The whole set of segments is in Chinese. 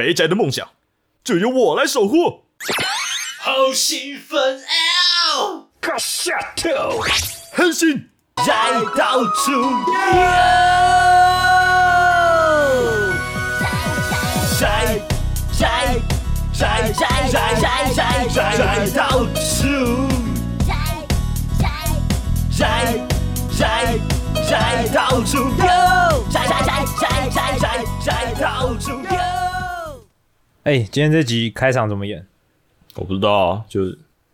肥宅的梦想就由我来守护。好兴奋啊！卡下头，狠心再到处游，再再再再再再再再再到处，再再再到处游，再再再再再再再到处游。哎、今天这集开场怎么演？我不知道啊，就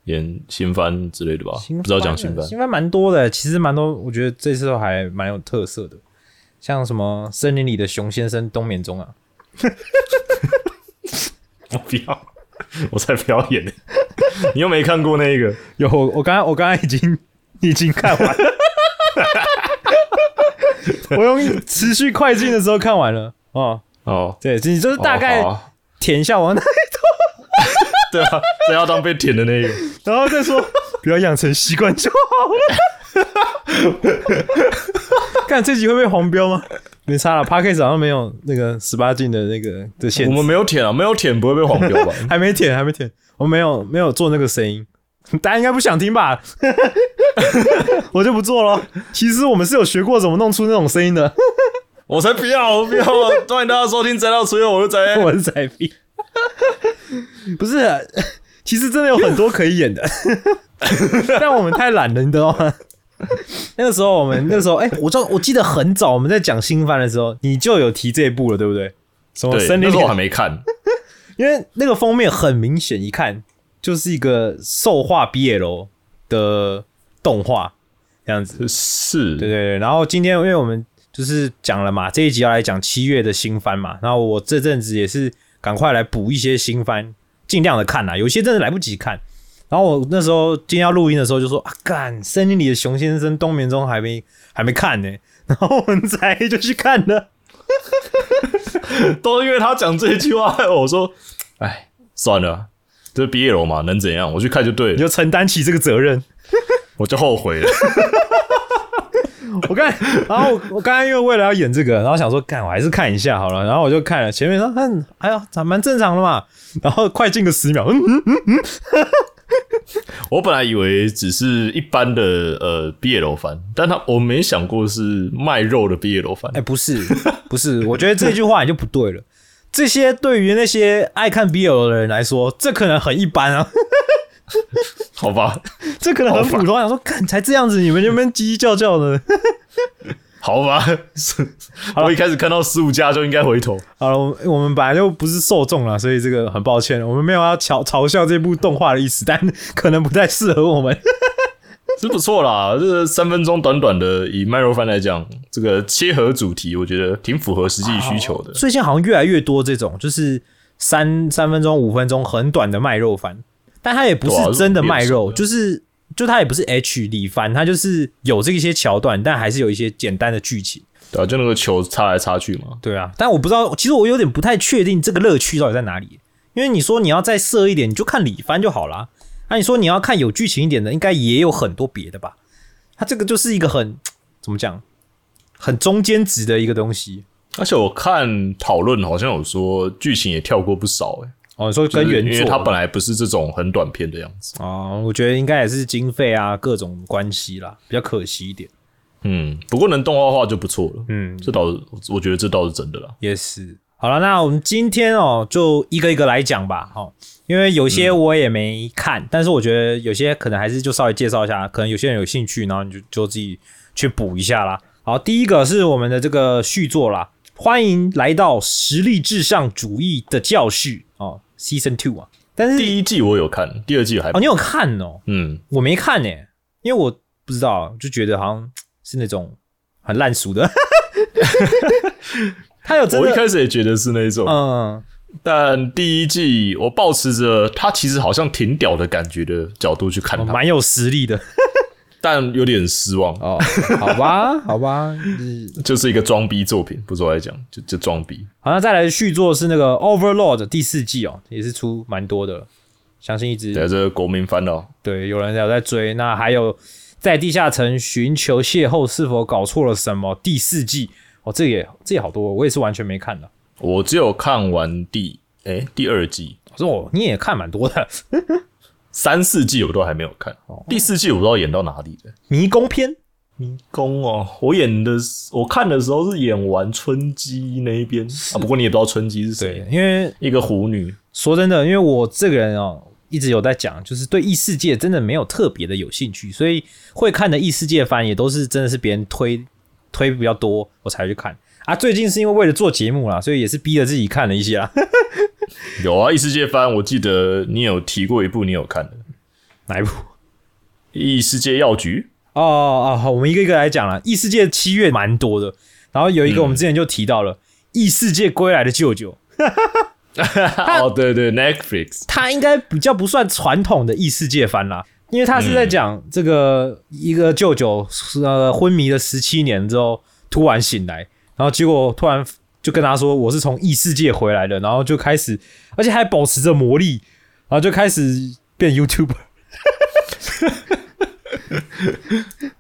演新番之类的吧，不知道讲新番。新番蛮多的，其实蛮多，我觉得这次都还蛮有特色的，像什么森林里的熊先生冬眠中啊，我 不要，我才不要演呢。你又没看过那个？有我我刚刚我刚刚已经已经看完了，我用持续快进的时候看完了哦，哦，对，你就是大概舔一下我那，对啊，这要当被舔的那一个。然后再说不要养成习惯就好了。看这集会被黄标吗？没差了 p a r k e 好像没有那个十八禁的那个的限我，们没有舔啊，没有舔不会被黄标吧？还没舔，还没舔，我没有没有做那个声音，大家应该不想听吧？我就不做了。其实我们是有学过怎么弄出那种声音的。我才不要，我不要！欢迎大家收听《宅到吹我是宅。我是仔逼，不是，其实真的有很多可以演的，但我们太懒了，你知道吗？那个时候我们那个时候，哎、我知道，我记得很早我们在讲新番的时候，你就有提这一部了，对不对？什么，森林里那时候我还没看。因为那个封面很明显，一看就是一个兽化 BL 的动画这样子。是，对对对，然后今天因为我们就是讲了嘛，这一集要来讲七月的新番嘛，然后我这阵子也是赶快来补一些新番，尽量的看啦，有些真的来不及看。然后我那时候今天要录音的时候就说啊，干森林里的熊先生冬眠中还没还没看呢，然后我们才就去看了。都因为他讲这一句话，我说，哎，算了，这是 BL 嘛，能怎样？我去看就对了，你就承担起这个责任。我就后悔了。我刚才，然后我我刚刚因为为了要演这个，然后想说，干我还是看一下好了，然后我就看了前面说，嗯，哎呀，咋蛮正常的嘛，然后快进个十秒，嗯嗯嗯嗯，我本来以为只是一般的呃 BL 番，但他我没想过是卖肉的 BL 番哎、。不是 不是，我觉得这句话也就不对了。这些对于那些爱看 BL 的人来说，这可能很一般啊，好吧，这可能很普通。想说，看才这样子，你们那边叽叽叫叫的。好吧，是我一开始看到十五家就应该回头。好了，我们我们本来就不是受众了，所以这个很抱歉，我们没有要嘲嘲笑这部动画的意思，但可能不太适合我们。是不错啦，这三分钟短短的，以卖肉番来讲，这个切合主题，我觉得挺符合实际需求的。最近好像越来越多这种，就是三三分钟、五分钟很短的卖肉番，但他也不是真的卖肉，就是就他也不是 H 里番，他就是有这一些桥段，但还是有一些简单的剧情。对啊，就那个球擦来擦去嘛。对啊，但我不知道，其实我有点不太确定这个乐趣到底在哪里，因为你说你要再色一点，你就看李帆就好啦。那、你说你要看有剧情一点的，应该也有很多别的吧？它这个就是一个很怎么讲，很中间值的一个东西。而且我看讨论好像有说剧情也跳过不少、欸，哦，你说跟原作，因为它本来不是这种很短片的样子。哦，我觉得应该也是经费啊，各种关系啦，比较可惜一点。嗯，不过能动画化就不错了。嗯，这倒是，我觉得这倒是真的啦。也是。好了，那我们今天哦，就一个一个来讲吧。哦，因为有些我也没看，但是我觉得有些可能还是就稍微介绍一下，可能有些人有兴趣，然后你就就自己去补一下啦。好，第一个是我们的这个续作啦，欢迎来到实力至上主义的教室哦，Season Two 啊。但是第一季我有看，第二季还哦，你有看哦？嗯，我没看呢、因为我不知道，就觉得好像是那种很烂俗的。他有真的，我一开始也觉得是那种，嗯，但第一季我保持着他其实好像挺屌的感觉的角度去看它，哦蛮有实力的。但有点失望，哦，好吧，好吧，就是就是一个装逼作品，不说来讲，就就装逼。好，那再来续作是那个 Overlord 第四季哦，也是出蛮多的，相信一直对，这个国民番哦，对有人有在追。那还有在地下城寻求邂逅是否搞错了什么第四季哦，这也这也好多，我也是完全没看的。我只有看完第哎、第二季、我说哦，你也看蛮多的，三四季我都还没有看，第四季我不知道演到哪里了。迷宫篇迷宫哦，我演的是我看的时候是演完春姬那一边啊，不过你也不知道春姬是谁对，，因为一个狐女。说真的，因为我这个人哦，一直有在讲，就是对异世界真的没有特别的有兴趣，所以会看的异世界番也都是真的是别人推推比较多，我才去看啊。最近是因为为了做节目啦，所以也是逼着自己看了一些啦。有啊，异世界番，我记得你有提过一部，你有看的《哪一部？异世界药局哦哦，好，我们一个一个来讲了。异世界七月蛮多的，然后有一个我们之前就提到了、异世界归来的舅舅，》哦，对对，Netflix 他应该比较不算传统的异世界番啦，因为他是在讲这个一个舅舅呃昏迷了十七年之后突然醒来，然后结果突然就跟他说我是从异世界回来的，然后就开始，而且还保持着魔力，然后就开始变 YouTuber。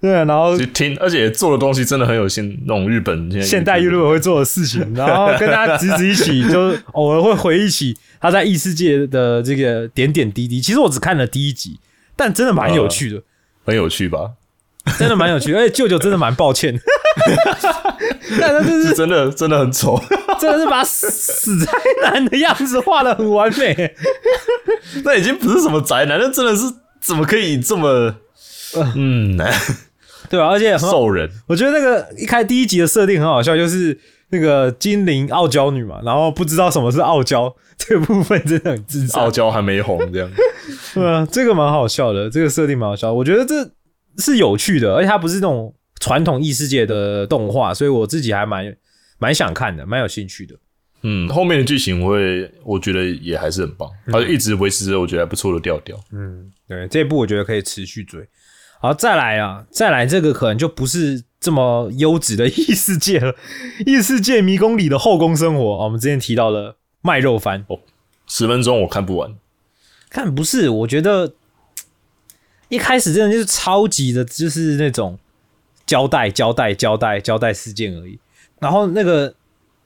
对啊，然后就听，而且做的东西真的很有现那种日本现现代 YouTuber 会做的事情，然后跟他侄子一起，就偶尔会回忆起他在异世界的这个点点滴滴。其实我只看了第一集，但真的蛮有趣的，很有趣吧？真的蛮有趣的。而且舅舅真的蛮抱歉，但他就是是 真的真的很丑，真的是把死死宅男的样子画的很完美。那已经不是什么宅男，那真的是怎么可以这么嗯对啊，而且兽人？我觉得那个一开第一集的设定很好笑，就是那个精灵傲娇女嘛，然后不知道什么是傲娇，这个部分真的很智障傲。娇还没红这样，对啊，这个蛮好笑的，这个设定蛮好笑的，我觉得这是有趣的，而且它不是那种传统异世界的动画，所以我自己还蛮蛮想看的，蛮有兴趣的。嗯，后面的剧情会我觉得也还是很棒，它就一直维持着我觉得还不错的调调。嗯，对，这一部我觉得可以持续追。好，再来啊，再来这个可能就不是这么优质的异世界了，异世界迷宫里的后宫生活啊，我们之前提到了卖肉番，哦，十分钟我看不完，看不是，我觉得一开始真的就是超级的，就是那种交代、交代、交代、交代事件而已。然后那个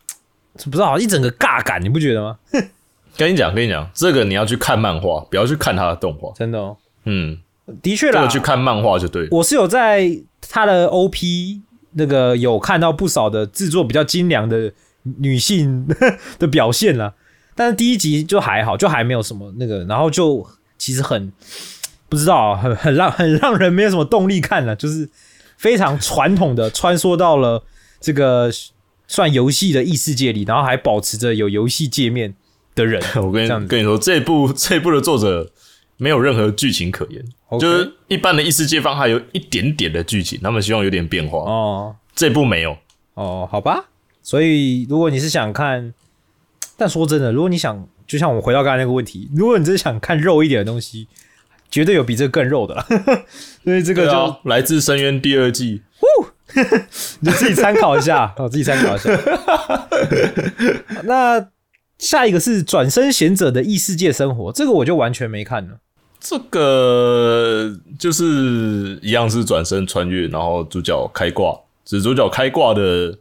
不知道一整个尬感，你不觉得吗？跟你讲，跟你讲，这个你要去看漫画，不要去看他的动画。真的哦，嗯，的确啦这个，去看漫画就对了。我是有在他的 OP 那个有看到不少的制作比较精良的女性 的表现啦，但是第一集就还好，就还没有什么那个，然后就其实很不知道啊，很很让很让人没有什么动力看了，就是非常传统的穿梭到了这个算游戏的异世界里，然后还保持着有游戏界面的人，我跟你跟你说，这部这部的作者没有任何剧情可言就是一般的异世界方还有一点点的剧情，他们希望有点变化。哦。这部没有，哦，好吧。所以如果你是想看，但说真的，如果你想，就像我们回到刚才那个问题，如果你真的想看肉一点的东西，绝对有比这个更肉的啦。所以这个就、啊，来自深渊第二季，你就自己参考一下，哦，自己参考一下。那下一个是转身贤者的异世界生活，这个我就完全没看了。这个就是一样是转身穿越，然后主角开挂，只主角开挂的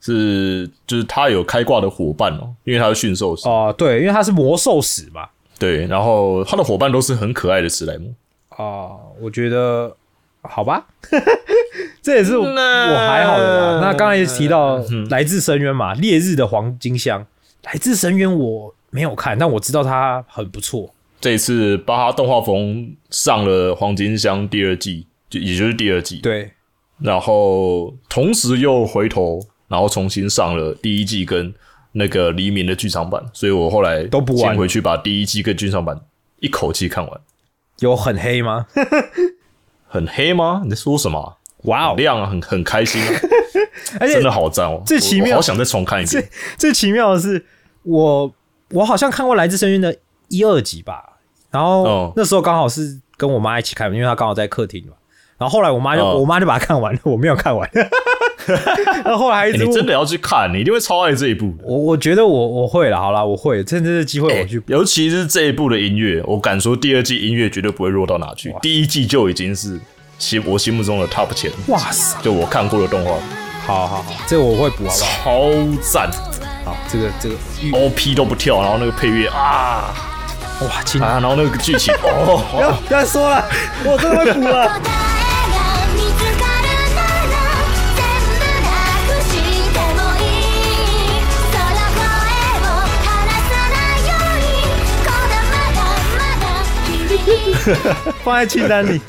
是就是他有开挂的伙伴哦，因为他是驯兽师，哦，对，因为他是魔兽史嘛。对，然后他的伙伴都是很可爱的史莱姆。啊，我觉得好吧，这也是我还好的啦。那刚才也提到来自深渊嘛，烈日的黄金香，来自深渊我没有看，但我知道它很不错。这一次巴哈动画风上了《黄金箱》第二季，就也就是第二季，对，然后同时又回头，然后重新上了第一季跟那个黎明的剧场版，所以我后来都补完先回去把第一季跟剧场版一口气看完。有很黑吗？很黑吗？你在说什么啊、哇哦！亮啊，很很开心啊，而且真的好赞哦！最奇妙好想再重看一遍。最奇妙的是，我我好像看过《来自深渊》的一二集吧，然后、哦那时候刚好是跟我妈一起看，因为她刚好在客厅嘛。然后后来我妈就、哦我妈就把它看完了，我没有看完。然后后来还一直欸你真的要去看，你一定会超爱这一部。我我觉得我我会了，好啦，我会趁这次机会我去。尤其是这一部的音乐，我敢说第二季音乐绝对不会弱到哪去。第一季就已经是心我心目中的 top 前，哇塞，就我看过的动画，好好好，这个我会补，好不好？超赞。好，这个这个预 OP 都不跳，然后那个配乐啊哇，亲，啊，然后那个剧情 哦，不要不要说了，我真的会哭了。放在清单里。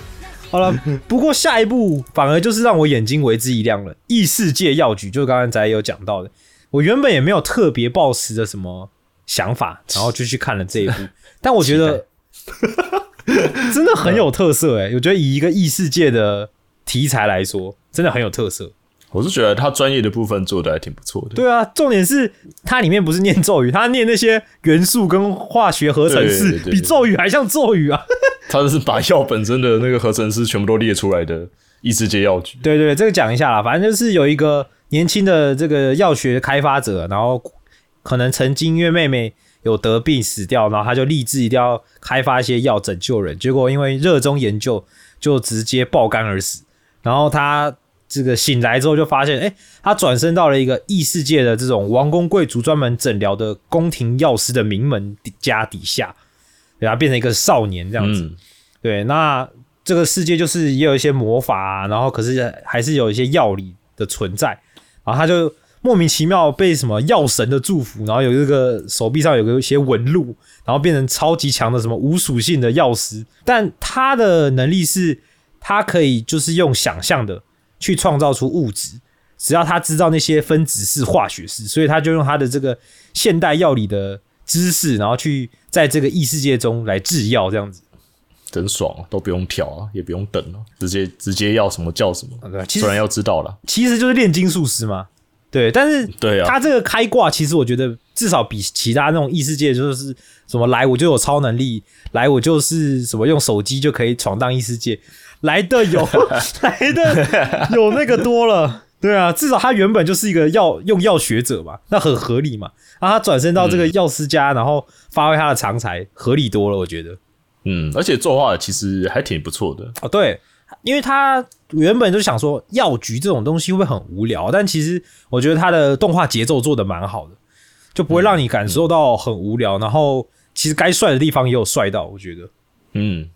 好了，不过下一步反而就是让我眼睛为之一亮了。异世界药局，就是刚刚仔有讲到的，我原本也没有特别抱持的什么想法，然后就去看了这一部，但我觉得真的很有特色哎、我觉得以一个异世界的题材来说，真的很有特色。我是觉得他专业的部分做的还挺不错的。对啊，重点是它里面不是念咒语，它念那些元素跟化学合成式对对，对比咒语还像咒语啊。他是把药本身的那个合成式全部都列出来的异世界药局。对对，这个讲一下啦，反正就是有一个年轻的这个药学开发者，然后可能曾经因为妹妹有得病死掉，然后他就立志一定要开发一些药拯救人，结果因为热衷研究，就直接爆肝而死。然后他这个醒来之后就发现，哎，他转身到了一个异世界的这种王公贵族专门诊疗的宫廷药师的名门家底下，对他变成一个少年这样子。嗯，对，那这个世界就是也有一些魔法、啊，然后可是还是有一些药理的存在，然后他就莫名其妙被什么药神的祝福，然后有这个手臂上有个一些纹路，然后变成超级强的什么无属性的药师，但他的能力是，他可以就是用想象的去创造出物质。只要他知道那些分子式、化学式，所以他就用他的这个现代药理的知识，然后去在这个异世界中来制药，这样子。真爽啊，都不用挑啊，也不用等了，直接直接要什么叫什么。对，虽然要知道了，其实就是炼金术师嘛。对，但是对啊他这个开挂，其实我觉得至少比其他那种异世界，就是什么来我就有超能力，来我就是什么用手机就可以闯荡异世界，来的有 来的 有那个多了。对啊，至少他原本就是一个药用药学者嘛，那很合理嘛。然后他转身到这个药师家，然后发挥他的长才，合理多了，我觉得。嗯，而且作画其实还挺不错的。哦，对，因为他原本就想说药局这种东西会不会很无聊，但其实我觉得他的动画节奏做的蛮好的，就不会让你感受到很无聊。然后其实该帅的地方也有帅到，我觉得嗯，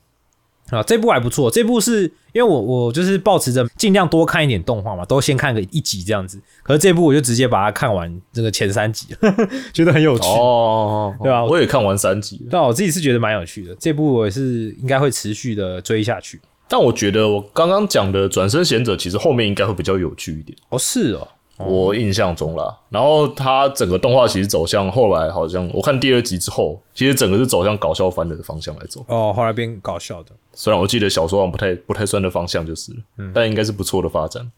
啊，这部还不错。这部是因为我我就是保持着尽量多看一点动画嘛，都先看个一集这样子。可是这部我就直接把它看完这个前三集，觉得很有趣。哦，对啊我也看完三集，但我自己是觉得蛮有趣的，这部我也是应该会持续的追下去。但我觉得我刚刚讲的转身贤者其实后面应该会比较有趣一点。哦，是哦，我印象中啦。然后它整个动画其实走向后来好像我看第二集之后，其实整个是走向搞笑番的方向来走。哦，后来变搞笑的。虽然我记得小说好像不太不太算的方向就是了，嗯但应该是不错的发展。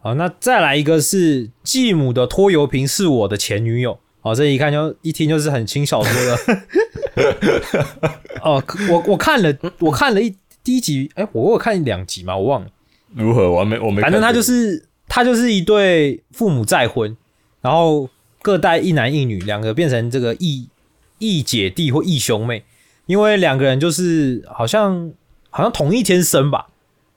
好，那再来一个是继母的拖油瓶是我的前女友。哦，这一看就一听就是很轻小说的。哦，我我看了，我看了一第一集，哎、我我看两集嘛，我忘了。如何？我还没我没看。反正他就是他就是一对父母再婚，然后各带一男一女，两个变成这个异异姐弟或异兄妹，因为两个人就是好像好像同一天生吧，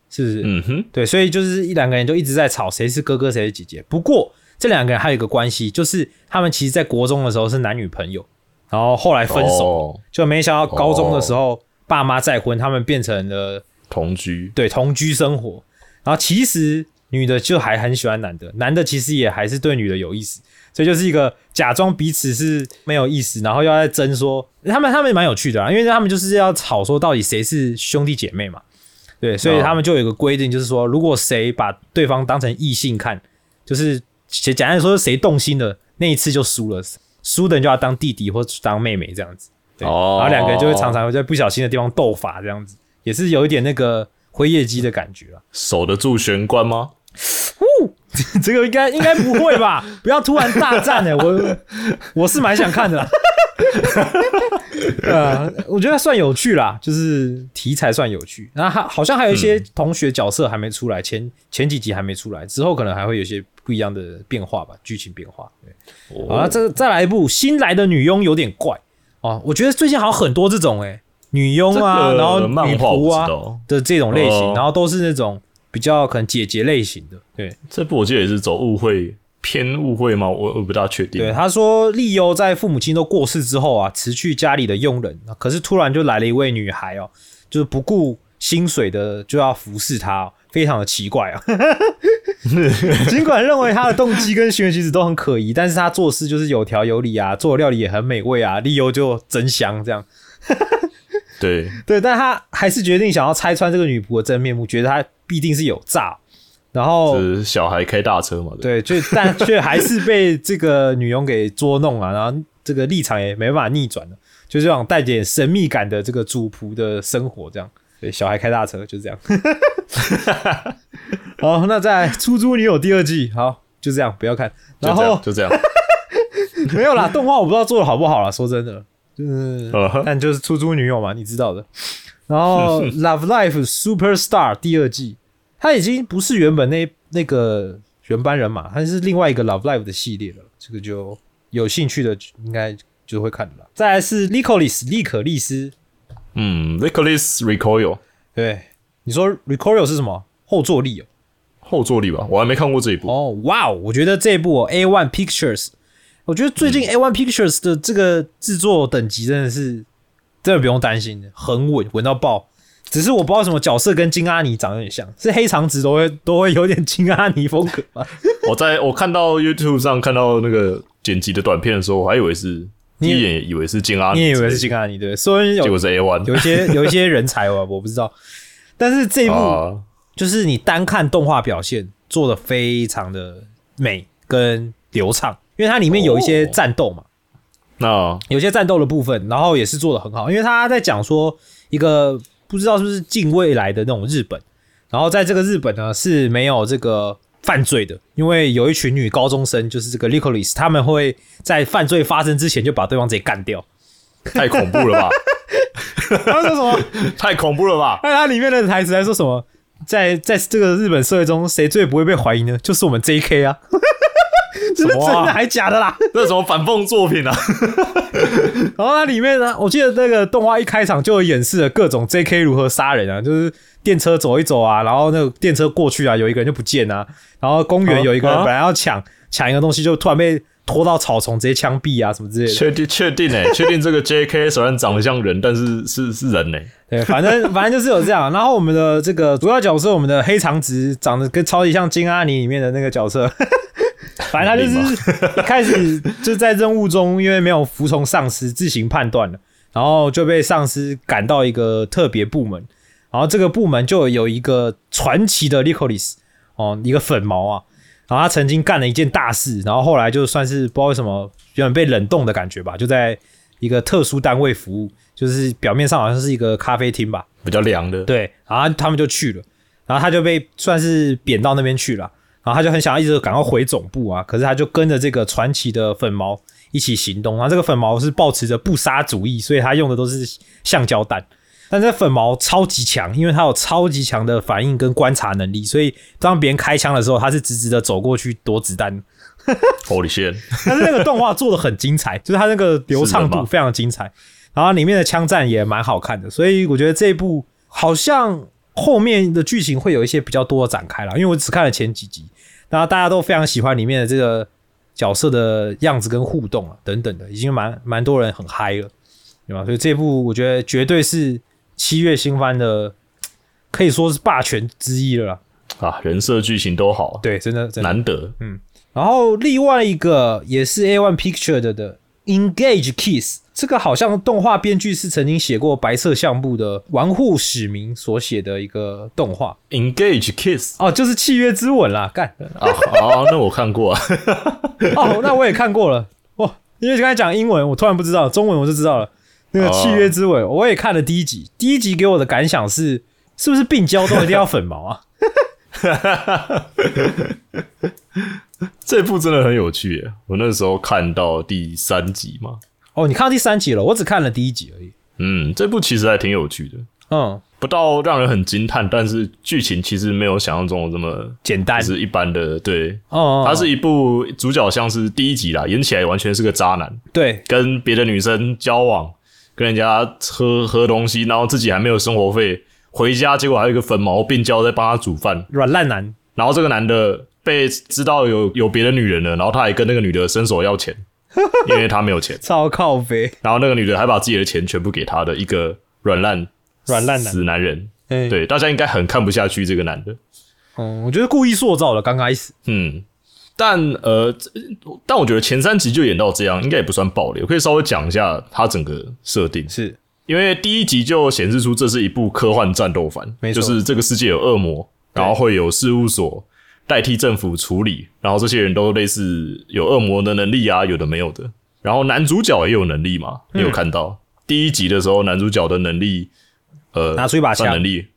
是不是？嗯哼，对，所以就是一两个人就一直在吵谁是哥哥谁是姐姐。不过这两个人还有一个关系，就是他们其实在国中的时候是男女朋友，然后后来分手，哦就没想到高中的时候、爸妈再婚，他们变成了同居。对同居生活。然后其实女的就还很喜欢男的，男的其实也还是对女的有意思，所以就是一个假装彼此是没有意思，然后又在争说他们他们蛮有趣的啊，因为他们就是要吵说到底谁是兄弟姐妹嘛。对，所以他们就有个规定，就是说，如果谁把对方当成异性看，就是简简单说，谁动心的那一次就输了，输的人就要当弟弟或当妹妹这样子。对，然后两个人就会常常会在不小心的地方斗法，这样子也是有一点那个辉夜姬的感觉啊。守得住玄关吗？这个应该应该不会吧？不要突然大战呢、我我是蛮想看的啦。呃，我觉得算有趣啦，就是题材算有趣。然后还好像还有一些同学角色还没出来，前前几集还没出来，之后可能还会有些不一样的变化吧，剧情变化。对，好了，这再来一部新来的女佣有点怪哦，我觉得最近好像很多这种哎、女佣啊，这个然后女仆啊的这种类型，哦然后都是那种比较可能姐姐类型的，对。这部我记得也是走误会偏误会吗？我我不大确定。对，他说利优在父母亲都过世之后啊，辞去家里的佣人，可是突然就来了一位女孩哦，就是不顾薪水的就要服侍他、哦，非常的奇怪啊。尽管认为他的动机跟行为举止都很可疑，但是他做事就是有条有理啊，做的料理也很美味啊，利优就真香这样。对，对，但他还是决定想要拆穿这个女仆的真面目，觉得她必定是有诈。然后是小孩开大车嘛？对，就但却还是被这个女佣给捉弄啊，然后这个立场也没办法逆转了，就这样带点神秘感的这个主仆的生活，这样。对，小孩开大车就这样。好，那在《出租女友》第二季，好，就这样，不要看。然后这样就这样。没有啦，动画我不知道做的好不好啦，说真的，就是但就是出租女友嘛，你知道的。然后《Love Life Superstar》第二季，它已经不是原本那那个原班人马，它是另外一个《Love Life》的系列了。这个就有兴趣的应该就会看的啦。再来是《Licolis》利可利斯，嗯 l i c o l i s Recoil 对，你说 Recoil 是什么？后坐力哦。后坐力吧，我还没看过这一部。哦，哇哦！我觉得这一部、哦、A One Pictures，我觉得最近 A One Pictures 的这个制作等级真的是真的不用担心，很稳，稳到爆。只是我不知道什么角色跟金阿尼长得有点像，是黑长直都会都会有点金阿尼风格吧？我在我看到 YouTube 上看到那个剪辑的短片的时候，我还以为是第你一眼以为是金阿尼，你也以为是金阿尼对不对？虽然有结果是 A One 有一些有一些人才我我不知道，但是这一部啊，就是你单看动画表现做的非常的美跟流畅，因为它里面有一些哦战斗嘛。那有些战斗的部分，然后也是做的很好，因为他在讲说一个不知道是不是近未来的那种日本，然后在这个日本呢是没有这个犯罪的，因为有一群女高中生，就是这个 Licolis，他们会在犯罪发生之前就把对方直接干掉。太恐怖了吧，他说什么？太恐怖了吧，那他里面的台词还说什么？在在这个日本社会中，谁最不会被怀疑呢？就是我们 J.K. 啊！什么啊的还假的啦？这是什么反讽作品啊？然后它里面呢，我记得那个动画一开场就有演示了各种 J.K. 如何杀人啊，就是电车走一走啊，然后那个电车过去啊，有一个人就不见啊，然后公园有一个人啊本来要抢抢一个东西，就突然被拖到草丛直接枪毙啊什么之类的。确定确定哎、确定这个 J.K. 虽然长得像人，但是是是人欸呢、对，反正反正就是有这样。然后我们的这个主要角色，我们的黑长直长得跟超级像金阿尼里面的那个角色，反正他就是一 开始就在任务中，因为没有服从上司，自行判断了，然后就被上司赶到一个特别部门，然后这个部门就有一个传奇的 Licolis 哦，一个粉毛啊。然后他曾经干了一件大事，然后后来就算是不知道为什么有点被冷冻的感觉吧，就在一个特殊单位服务，就是表面上好像是一个咖啡厅吧，比较凉的。对，然后他们就去了，然后他就被算是贬到那边去了，然后他就很想要一直赶快回总部啊，可是他就跟着这个传奇的粉毛一起行动，然后这个粉毛是抱持着不杀主义，所以他用的都是橡胶弹。但这粉毛超级强，因为他有超级强的反应跟观察能力，所以当别人开枪的时候，他是直直的走过去夺子弹。Holy shit！但是那个动画做的很精彩，就是它那个流畅度非常精彩，然后里面的枪战也蛮好看的，所以我觉得这一部好像后面的剧情会有一些比较多的展开了，因为我只看了前几集，然后大家都非常喜欢里面的这个角色的样子跟互动啊等等的，已经蛮蛮多人很嗨了，对吧？所以这部我觉得绝对是七月新番的，可以说是霸权之一了啦。啊，人设剧情都好，对，真的真的难得。嗯然后另外一个也是 A One Picture 的的 Engage Kiss，这个好像动画编剧是曾经写过《白色相簿》的玩户史明所写的一个动画 Engage Kiss 哦，就是契约之吻啦，干啊，好，那我看过啊。哦，那我也看过了哇，因为刚才讲英文，我突然不知道中文，我就知道了。那个契约之吻，我也看了第一集，第一集给我的感想是，是不是病娇都一定要粉毛啊？这部真的很有趣耶！我那时候看到第三集嘛，哦，你看到第三集了，我只看了第一集而已。嗯，这部其实还挺有趣的，嗯，不到让人很惊叹，但是剧情其实没有想象中的这么简单是一般的。对，哦哦，哦它是一部主角像是第一集啦，演起来完全是个渣男，对跟别的女生交往，跟人家喝喝东西，然后自己还没有生活费，回家结果还有一个粉毛病娇在帮他煮饭，软烂男，然后这个男的被知道有有别的女人了，然后他还跟那个女的伸手要钱，因为他没有钱，超靠背，然后那个女的还把自己的钱全部给他的一个软烂软烂男。死男人。哎，对，大家应该很看不下去这个男的。嗯，我觉得故意塑造的，刚开始，嗯，但呃，但我觉得前三集就演到这样，应该也不算暴力。我可以稍微讲一下他整个设定，是。因为第一集就显示出这是一部科幻战斗番，就是这个世界有恶魔，然后会有事务所代替政府处理，然后这些人都类似有恶魔的能力啊，有的没有的。然后男主角也有能力嘛，嗯。你有看到、第一集的时候，男主角的能力，呃，拿出一把枪。能力，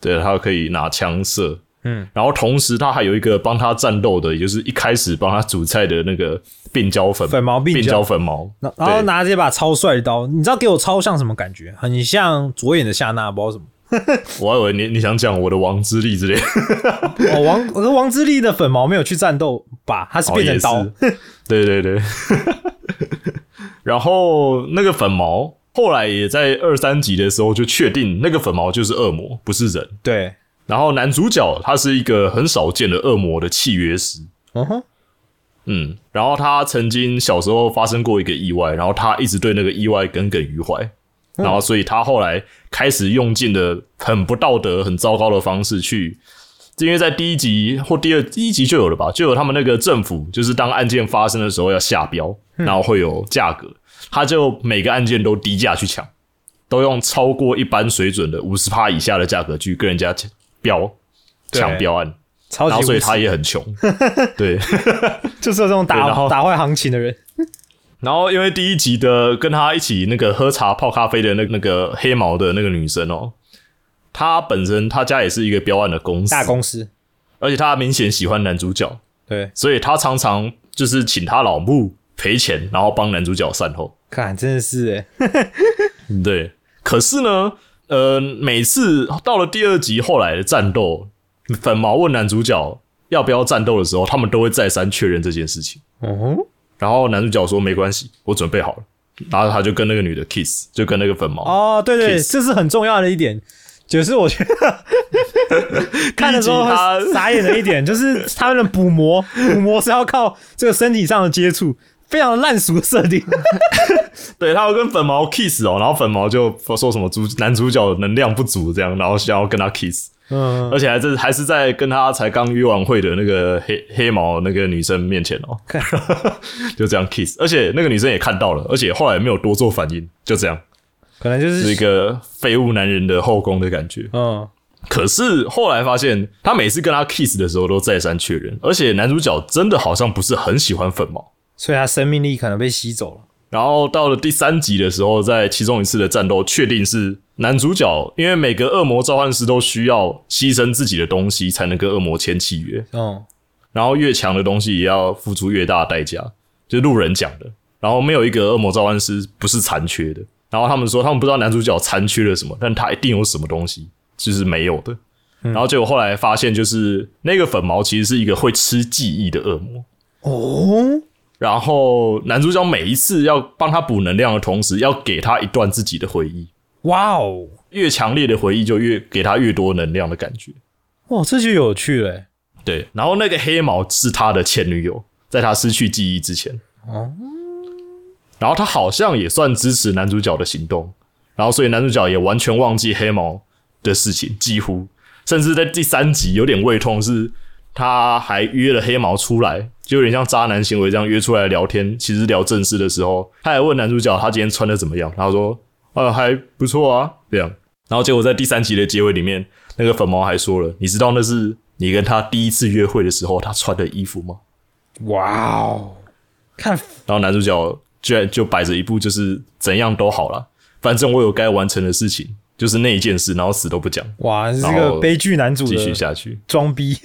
对他可以拿枪射，嗯，然后同时他还有一个帮他战斗的，也就是一开始帮他煮菜的那个变焦粉粉毛病病娇娇粉毛，然然后拿着一把超帅的刀，你知道给我超像什么感觉？很像左眼的夏娜，不知道什么。我还以为你你想讲我的王之力之类的，哦，王我的王之力的粉毛没有去战斗吧？他是变成刀，对对 对。然后那个粉毛后来也在二三集的时候就确定那个粉毛就是恶魔，不是人。对，然后男主角他是一个很少见的恶魔的契约师，嗯哼，嗯，然后他曾经小时候发生过一个意外，然后他一直对那个意外耿耿于怀，然后所以他后来开始用尽了很不道德、很糟糕的方式去，因为在第一集或第二第一集就有了吧，就有他们那个政府，就是当案件发生的时候要下标，然后会有价格，他就每个案件都低价去抢，都用超过一般水准的五十趴以下的价格去跟人家标抢标案，超级然后所以他也很穷，对。就是有这种打打坏行情的人。然后因为第一集的跟他一起那个喝茶泡咖啡的那那个黑毛的那个女生哦，她本身她家也是一个标案的公司，大公司，而且她明显喜欢男主角，对，所以她常常就是请她老母赔钱，然后帮男主角善后。看真的是哎，对，可是呢，呃，每次到了第二集后来的战斗，粉毛问男主角要不要战斗的时候，他们都会再三确认这件事情。哦，然后男主角说没关系，我准备好了。然后他就跟那个女的 kiss，就跟那个粉毛。哦，对对这是很重要的一点，就是我觉得 看的时候他傻眼的一点，就是他们的捕魔，捕魔是要靠这个身体上的接触，非常烂俗的设定。对，他要跟粉毛 kiss 哦，然后粉毛就说什么主男主角能量不足这样，然后想要跟他 kiss，嗯，而且还是还是在跟他才刚约完会的那个黑黑毛那个女生面前哦，看 就这样 kiss，而且那个女生也看到了，而且后来没有多做反应，就这样，可能就是是一个废物男人的后宫的感觉。嗯，可是后来发现，他每次跟他 kiss 的时候都再三确认，而且男主角真的好像不是很喜欢粉毛。所以他生命力可能被吸走了。然后到了第三集的时候，在其中一次的战斗，确定是男主角，因为每个恶魔召唤师都需要牺牲自己的东西才能跟恶魔签契约，嗯，然后越强的东西也要付出越大的代价，就是路人讲的。然后没有一个恶魔召唤师不是残缺的。然后他们说，他们不知道男主角残缺了什么，但他一定有什么东西就是没有的。然后结果后来发现，就是那个粉毛其实是一个会吃记忆的恶魔。哦，然后男主角每一次要帮他补能量的同时，要给他一段自己的回忆，哇哦，越强烈的回忆就越给他越多能量的感觉。哇，这就有趣了欸。对，然后那个黑毛是他的前女友，在他失去记忆之前。哦，然后他好像也算支持男主角的行动，然后所以男主角也完全忘记黑毛的事情，几乎甚至在第三集有点胃痛，是他还约了黑毛出来，就有点像渣男行为这样约出来聊天。其实聊正事的时候，他还问男主角他今天穿的怎么样，然后说呃还不错啊这样。然后结果在第三集的结尾里面，那个粉毛还说了，你知道那是你跟他第一次约会的时候他穿的衣服吗？哇哦，看然后男主角居然就摆着一部就是怎样都好了，反正我有该完成的事情，就是那一件事，然后死都不讲，哇，这是个悲剧男主继续下去。装逼。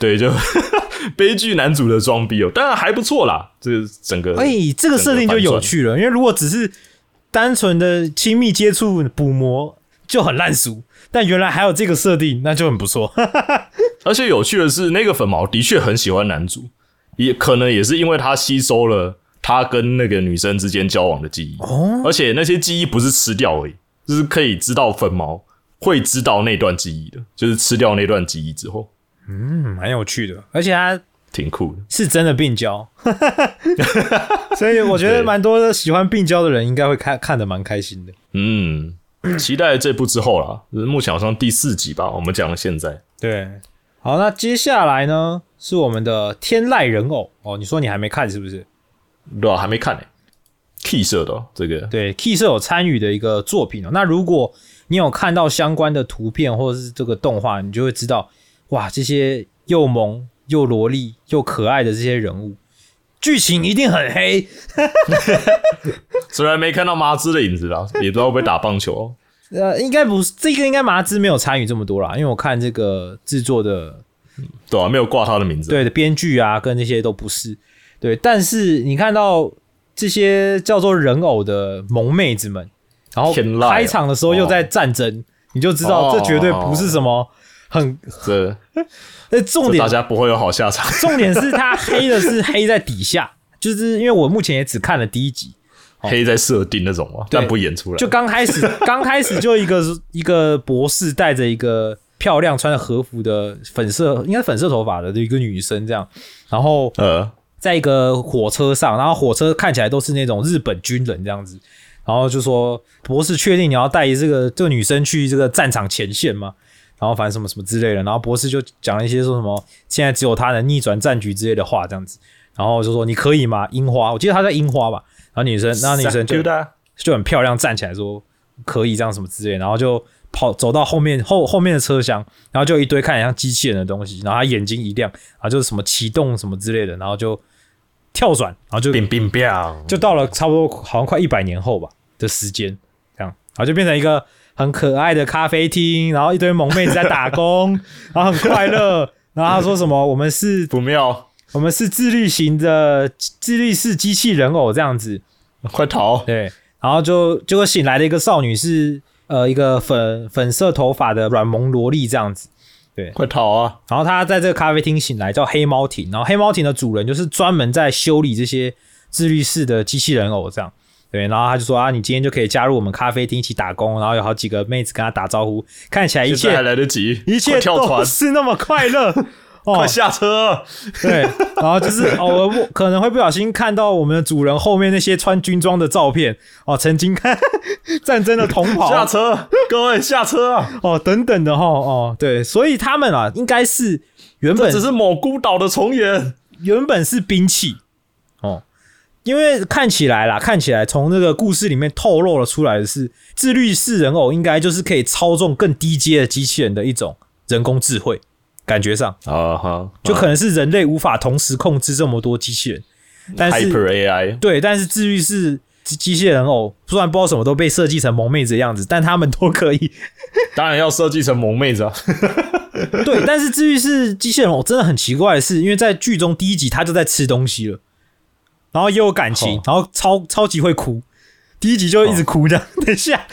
对，就 悲剧男主的装逼哦，当然还不错啦，这个整个哎，这个设定就有趣了，因为如果只是单纯的亲密接触补魔就很烂俗，但原来还有这个设定，那就很不错。而且有趣的是，那个粉毛的确很喜欢男主，也可能也是因为他吸收了他跟那个女生之间交往的记忆，哦，而且那些记忆不是吃掉而已，就是可以知道粉毛会知道那段记忆的，就是吃掉那段记忆之后。嗯，蛮有趣的，而且它挺酷的。是真的病娇，所以我觉得对蛮多的喜欢病娇的人应该会看看的蛮开心的。嗯，期待这部之后啦，就是目前好像第四集吧，我们讲了现在。对，好，那接下来呢是我们的天籁人偶哦，你说你还没看是不是？对啊，还没看呢、Key 社的哦、这个对，Key 社有参与的一个作品哦。那如果你有看到相关的图片或者是这个动画，你就会知道，哇，这些又萌又萝莉又可爱的这些人物，剧情一定很黑。虽然没看到麻枝的影子啦，也不知道会不会打棒球哦。呃，应该不是这个，应该麻枝没有参与这么多啦，因为我看这个制作的对啊，没有挂他的名字。对的编剧啊，跟那些都不是对。但是你看到这些叫做人偶的萌妹子们，然后开场的时候又在战争，你就知道哦这绝对不是什么很。这 那，重点大家不会有好下场。重点是他黑的是黑在底下，就是因为我目前也只看了第一集，黑在设定那种嘛，但不演出来。就刚开始 刚开始就一个一个博士带着一个漂亮穿着和服的粉色应该是粉色头发的一个女生这样，然后呃，在一个火车上，然后火车看起来都是那种日本军人这样子，然后就说博士确定你要带这个这个女生去这个战场前线吗？然后反正什么什么之类的，然后博士就讲了一些说什么现在只有他能逆转战局之类的话这样子，然后就说你可以吗？樱花，我记得他在樱花吧，然后女生，然后女生就的就很漂亮，站起来说可以这样什么之类，然后就跑走到后面后后面的车厢，然后就一堆看起来像机器人的东西，然后他眼睛一亮，然后就是什么启动什么之类的，然后就跳转，然后就冰冰冰，就到了差不多好像快一百年后吧的时间，这样，然后就变成一个很可爱的咖啡厅，然后一堆萌妹子在打工，然后很快乐，然后他说什么我们是不妙，我们是自律型的自律式机器人偶这样子，快逃！对，然后就结果醒来的一个少女是呃一个粉粉色头发的软萌萝莉这样子，对。快逃啊！然后她在这个咖啡厅醒来，叫黑猫亭，然后黑猫亭的主人就是专门在修理这些自律式的机器人偶这样。对，然后他就说啊，你今天就可以加入我们咖啡厅一起打工，然后有好几个妹子跟他打招呼，看起来一现在还来得及，一切都快跳船，是那么快乐。哦快，下车！对，然后就是偶尔不可能会不小心看到我们的主人后面那些穿军装的照片哦，曾经看 战争的同袍下袍车，各位下车啊！哦等等的哈哦，对，所以他们啊应该是原本这只是某孤岛的重演。原本是兵器哦，因为看起来啦，看起来从那个故事里面透露了出来的是，自律式人偶应该就是可以操纵更低阶的机器人的一种人工智慧，感觉上。啊哈，就可能是人类无法同时控制这么多机器人，但是 Hyper AI 对，但是自律式机机器人偶虽然不知道什么都被设计成萌妹子的样子，但他们都可以。当然要设计成萌妹子啊！对，但是至于是机器人偶，真的很奇怪的是，因为在剧中第一集他就在吃东西了，然后也有感情，哦然后超超级会哭，第一集就一直哭这样。等一下，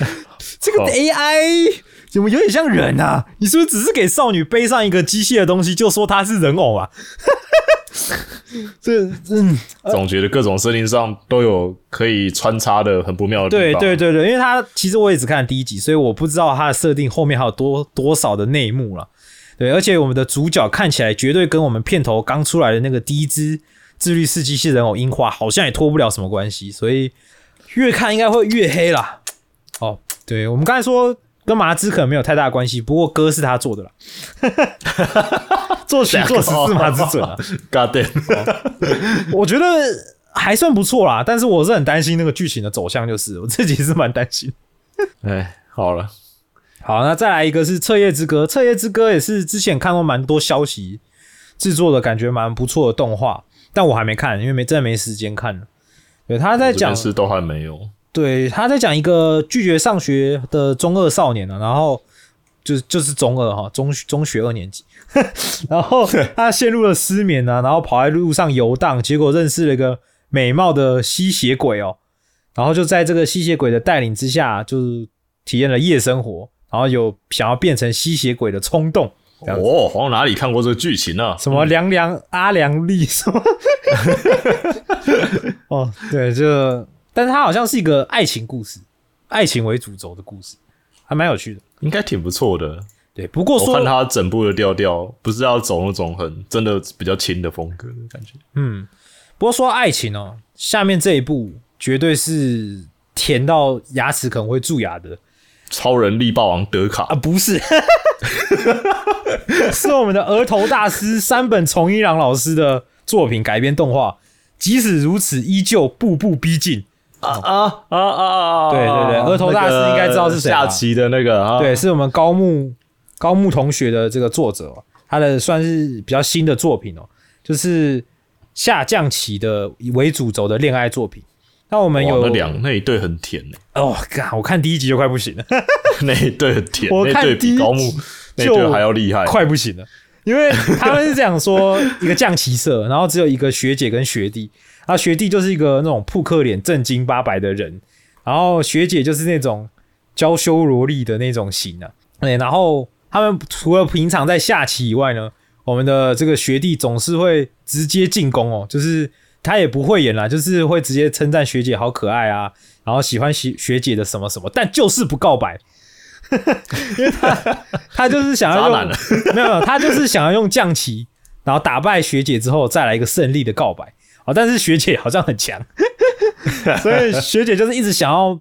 这个哦 AI 怎么有点像人啊？你是不是只是给少女背上一个机械的东西，就说她是人偶啊？这嗯，总觉得各种设定上都有可以穿插的很不妙的地对方。对对对，因为他其实我也只看了第一集，所以我不知道他的设定后面还有多多少的内幕了。对，而且我们的主角看起来绝对跟我们片头刚出来的那个第一只自律式机器人偶樱花好像也脱不了什么关系，所以越看应该会越黑啦。哦，对，我们刚才说跟麻枝可能没有太大关系，不过歌是他做的啦，作曲作词是麻枝准啊。God damn！我觉得还算不错啦，但是我是很担心那个剧情的走向，就是我自己是蛮担心。哎，好了，好，那再来一个是《彻夜之歌》，《彻夜之歌》也是之前看过蛮多消息制作的，感觉蛮不错的动画，但我还没看，因为没真的没时间看了。对，他在讲，是都还没有。对，他在讲一个拒绝上学的中二少年啊，然后就是就是中二哈，中中学二年级，然后他陷入了失眠啊，然后跑在路上游荡，结果认识了一个美貌的吸血鬼哦，然后就在这个吸血鬼的带领之下，就是体验了夜生活，然后有想要变成吸血鬼的冲动。哦，好像哪里看过这个剧情呢、啊？什么凉凉阿良丽什么？哦，对，就，但是它好像是一个爱情故事，爱情为主轴的故事，还蛮有趣的。应该挺不错的。对，不过说我看他整部的调调，不是要走那种很真的比较轻的风格的感觉。嗯，不过说爱情哦，下面这一部绝对是甜到牙齿可能会蛀牙的超人力霸王德卡啊，不是，是我们的额头大师山本崇一郎老师的作品改编动画。即使如此，依旧步步逼近。啊啊啊啊！对对对额头大师应该知道是谁吧下棋的那个啊，对，是我们高木高木同学的这个作者、哦，他的算是比较新的作品哦，就是下降棋的为主轴的恋爱作品。那我们有那两那一对很甜呢，哦，干我看第一集就快不行了，那一对很甜，我看第一比高木那就还要厉害。快不行了，因为他们是这样说：一个降棋社，然后只有一个学姐跟学弟，然后学弟就是一个那种扑克脸、正经八百的人，然后学姐就是那种娇羞萝莉的那种型啊。对，然后他们除了平常在下棋以外呢，我们的这个学弟总是会直接进攻哦，就是他也不会演啦，就是会直接称赞学姐好可爱啊，然后喜欢学学姐的什么什么，但就是不告白。因为他他就是想要用 没有没有，他就是想要用降棋，然后打败学姐之后再来一个胜利的告白。哦，但是学姐好像很强，所以学姐就是一直想要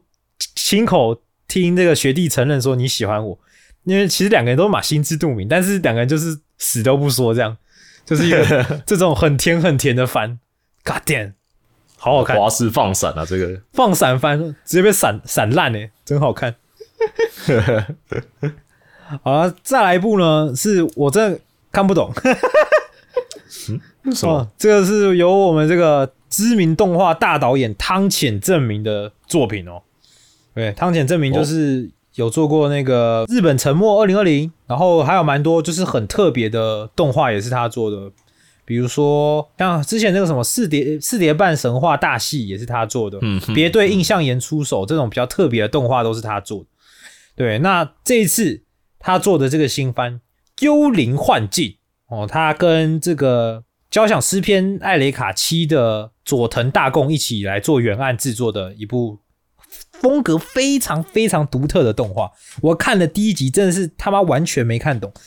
亲口听这个学弟承认说你喜欢我，因为其实两个人都蛮心知肚明，但是两个人就是死都不说，这样就是一个这种很甜很甜的番，God damn，好好看，华式放闪啊，这个。放闪番直接被闪闪烂哎，真好看。好了，再来一部呢，是我真的看不懂。什么哦，这个是由我们这个知名动画大导演汤浅证明的作品哦。对，汤浅证明就是有做过那个日本沉默二零二零，然后还有蛮多就是很特别的动画也是他做的，比如说像之前那个什么四叠四叠半神话大戏也是他做的，嗯别对印象岩出手这种比较特别的动画都是他做的。对，那这一次他做的这个新番《幽灵幻境》哦，他跟这个交响诗篇艾雷卡七的佐藤大贡一起来做原案制作的一部风格非常非常独特的动画。我看了第一集，真的是他妈完全没看懂。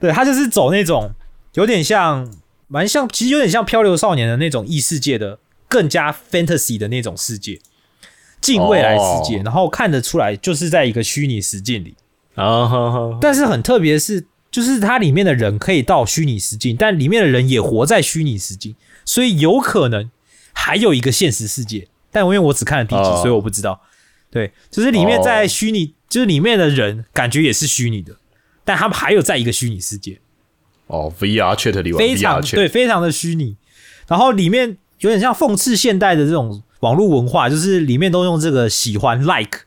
对他就是走那种有点像，蛮像，其实有点像漂流少年的那种异世界的，更加 fantasy 的那种世界，近未来世界，哦然后看得出来就是在一个虚拟实境里。啊哈哈，但是很特别的是，就是它里面的人可以到虚拟实境，但里面的人也活在虚拟实境，所以有可能还有一个现实世界。但因为我只看了第一集，哦所以我不知道。对，就是里面在虚拟，就是里面的人感觉也是虚拟的，但他们还有在一个虚拟世界，哦，VR chat 里玩非常对，非常的虚拟。然后里面有点像讽刺现代的这种网络文化，就是里面都用这个喜欢 like，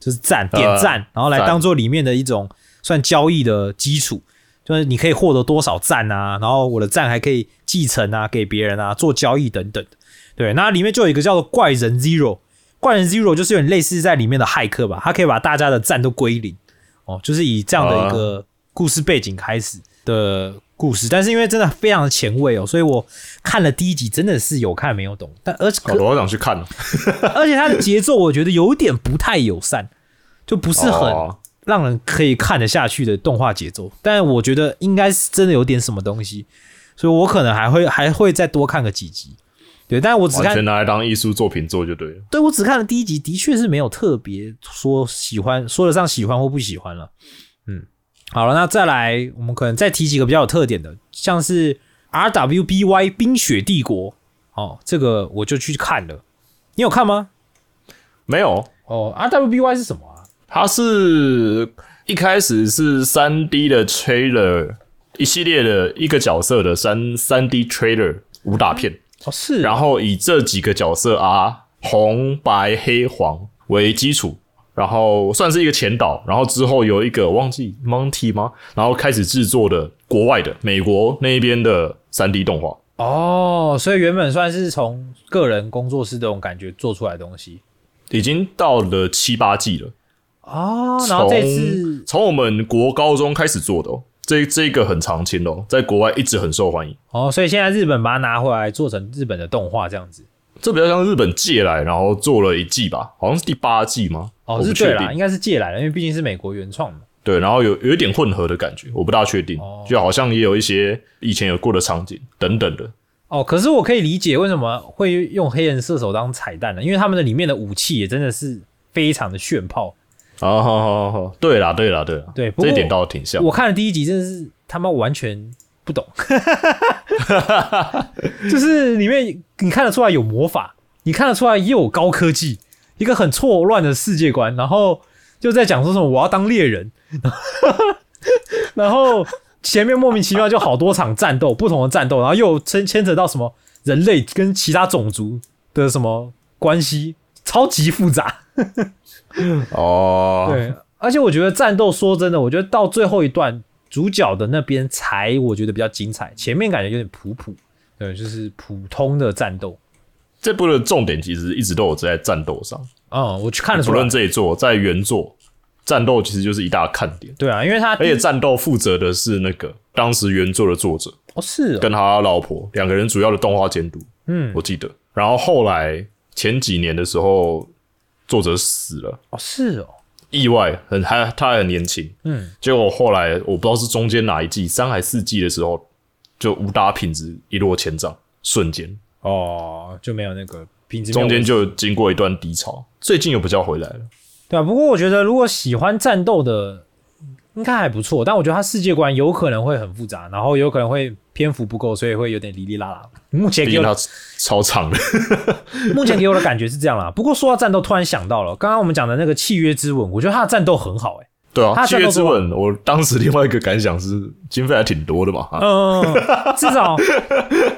就是赞点赞，然后来当做里面的一种算交易的基础，就是你可以获得多少赞啊，然后我的赞还可以继承啊，给别人啊，做交易等等。的。对，那里面就有一个叫做怪人 Zero，怪人 Zero 就是有点类似在里面的骇客吧，他可以把大家的赞都归零，哦，就是以这样的一个故事背景开始的故事，但是因为真的非常的前卫哦，所以我看了第一集真的是有看没有懂，但而且我想去看了。而且它的节奏我觉得有点不太友善，就不是很哦让人可以看得下去的动画节奏。但我觉得应该是真的有点什么东西，所以我可能还会还会再多看个几集。对，但我只看完全拿来当艺术作品做就对了。对我只看了第一集，的确是没有特别说喜欢，说得上喜欢或不喜欢了。嗯，好了，那再来，我们可能再提几个比较有特点的，像是 RWBY 冰雪帝国哦，这个我就去看了。你有看吗？没有，哦，RWBY 是什么啊？它是一开始是三 D 的 trailer，一系列的一个角色的三三 D trailer 武打片，哦，是啊，然后以这几个角色啊，红、白、黑、黄为基础，然后算是一个前导，然后之后有一个忘记 Monty 吗？然后开始制作的国外的美国那一边的三 D 动画。哦，所以原本算是从个人工作室这种感觉做出来的东西已经到了七八季了，哦。然后这次从从我们国高中开始做的哦，这这个很常青哦，在国外一直很受欢迎。哦，所以现在日本把它拿回来做成日本的动画这样子。这比较像日本借来，然后做了一季吧，好像是第八季吗？哦，不是对啦，确定应该是借来的，因为毕竟是美国原创的。对，然后有有一点混合的感觉，我不大确定，哦就好像也有一些以前有过的场景等等的。哦，可是我可以理解为什么会用黑人射手当彩蛋呢？因为他们的里面的武器也真的是非常的炫炮。好好好好，对啦对啦对啦，对这一点倒挺像。我看了第一集，真的是他妈完全不懂，就是里面你看得出来有魔法，你看得出来也有高科技，一个很错乱的世界观，然后就在讲说什么我要当猎人，然后前面莫名其妙就好多场战斗，不同的战斗，然后又牵牵扯到什么人类跟其他种族的什么关系，超级复杂。哦，对，而且我觉得战斗，说真的，我觉得到最后一段，主角的那边才我觉得比较精彩，前面感觉有点普普，对，就是普通的战斗。这部的重点其实一直都有在战斗上，嗯，我去看得出来不论，这一作在原作，战斗其实就是一大看点。对啊，因为他而且战斗负责的是那个当时原作的作者。哦是哦。跟他老婆两个人主要的动画监督，嗯。我记得。然后后来前几年的时候，作者死了，哦是哦，意外很还他还很年轻，嗯，结果后来我不知道是中间哪一季三还四季的时候，就武打品质一落千丈，瞬间哦就没有那个品质中间就经过一段低潮，最近又比较回来了。对啊。不过我觉得如果喜欢战斗的，应该还不错，但我觉得他世界观有可能会很复杂，然后有可能会篇幅不够，所以会有点哩哩啦啦。目前给我超长的，目前给我的感觉是这样啦。不过说到战斗，突然想到了刚刚我们讲的那个契约之吻，我觉得他的战斗很好、欸，对啊，它《七月之吻》，我当时另外一个感想是经费还挺多的嘛，哈嗯，至少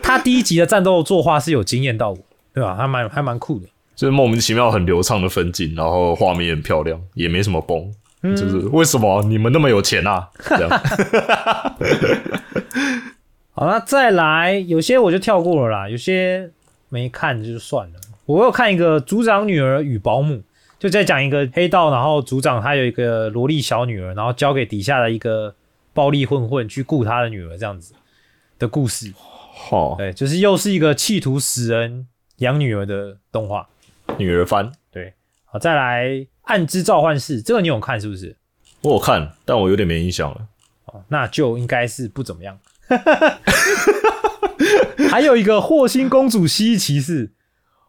他第一集的战斗作画是有惊艳到我，对吧？还蛮还蛮酷的。就是莫名其妙很流畅的分镜，然后画面也很漂亮，也没什么崩。就是为什么你们那么有钱啊？这样好，那再来，有些我就跳过了啦，有些没看就算了。我有看一个组长女儿与保姆，就在讲一个黑道，然后组长他有一个萝莉小女儿，然后交给底下的一个暴力混混去雇他的女儿这样子的故事。好，对，就是又是一个企图使人养女儿的动画。女儿番对，好，再来《暗之召唤士》，这个你有看是不是？我有看，但我有点没印象了。哦，那就应该是不怎么样。还有一个《霍星公主蜥蜴骑士》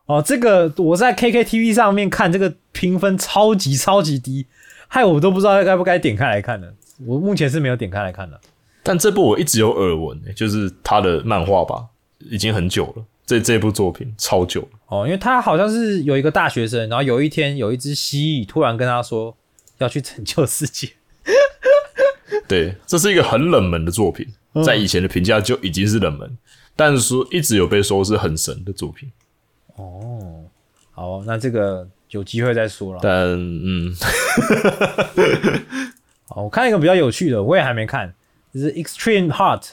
哦，这个我在 KKTV 上面看，这个评分超级超级低，害我都不知道该不该点开来看的。我目前是没有点开来看的。但这部我一直有耳闻、欸，就是他的漫画吧，已经很久了。这这部作品超久了，哦，因为他好像是有一个大学生，然后有一天有一只蜥蜴突然跟他说要去拯救世界。对，这是一个很冷门的作品，在以前的评价就已经是冷门，但是说一直有被说是很神的作品。哦，好，那这个有机会再说了。但嗯，好，我看一个比较有趣的，我也还没看，就是 Extreme Heart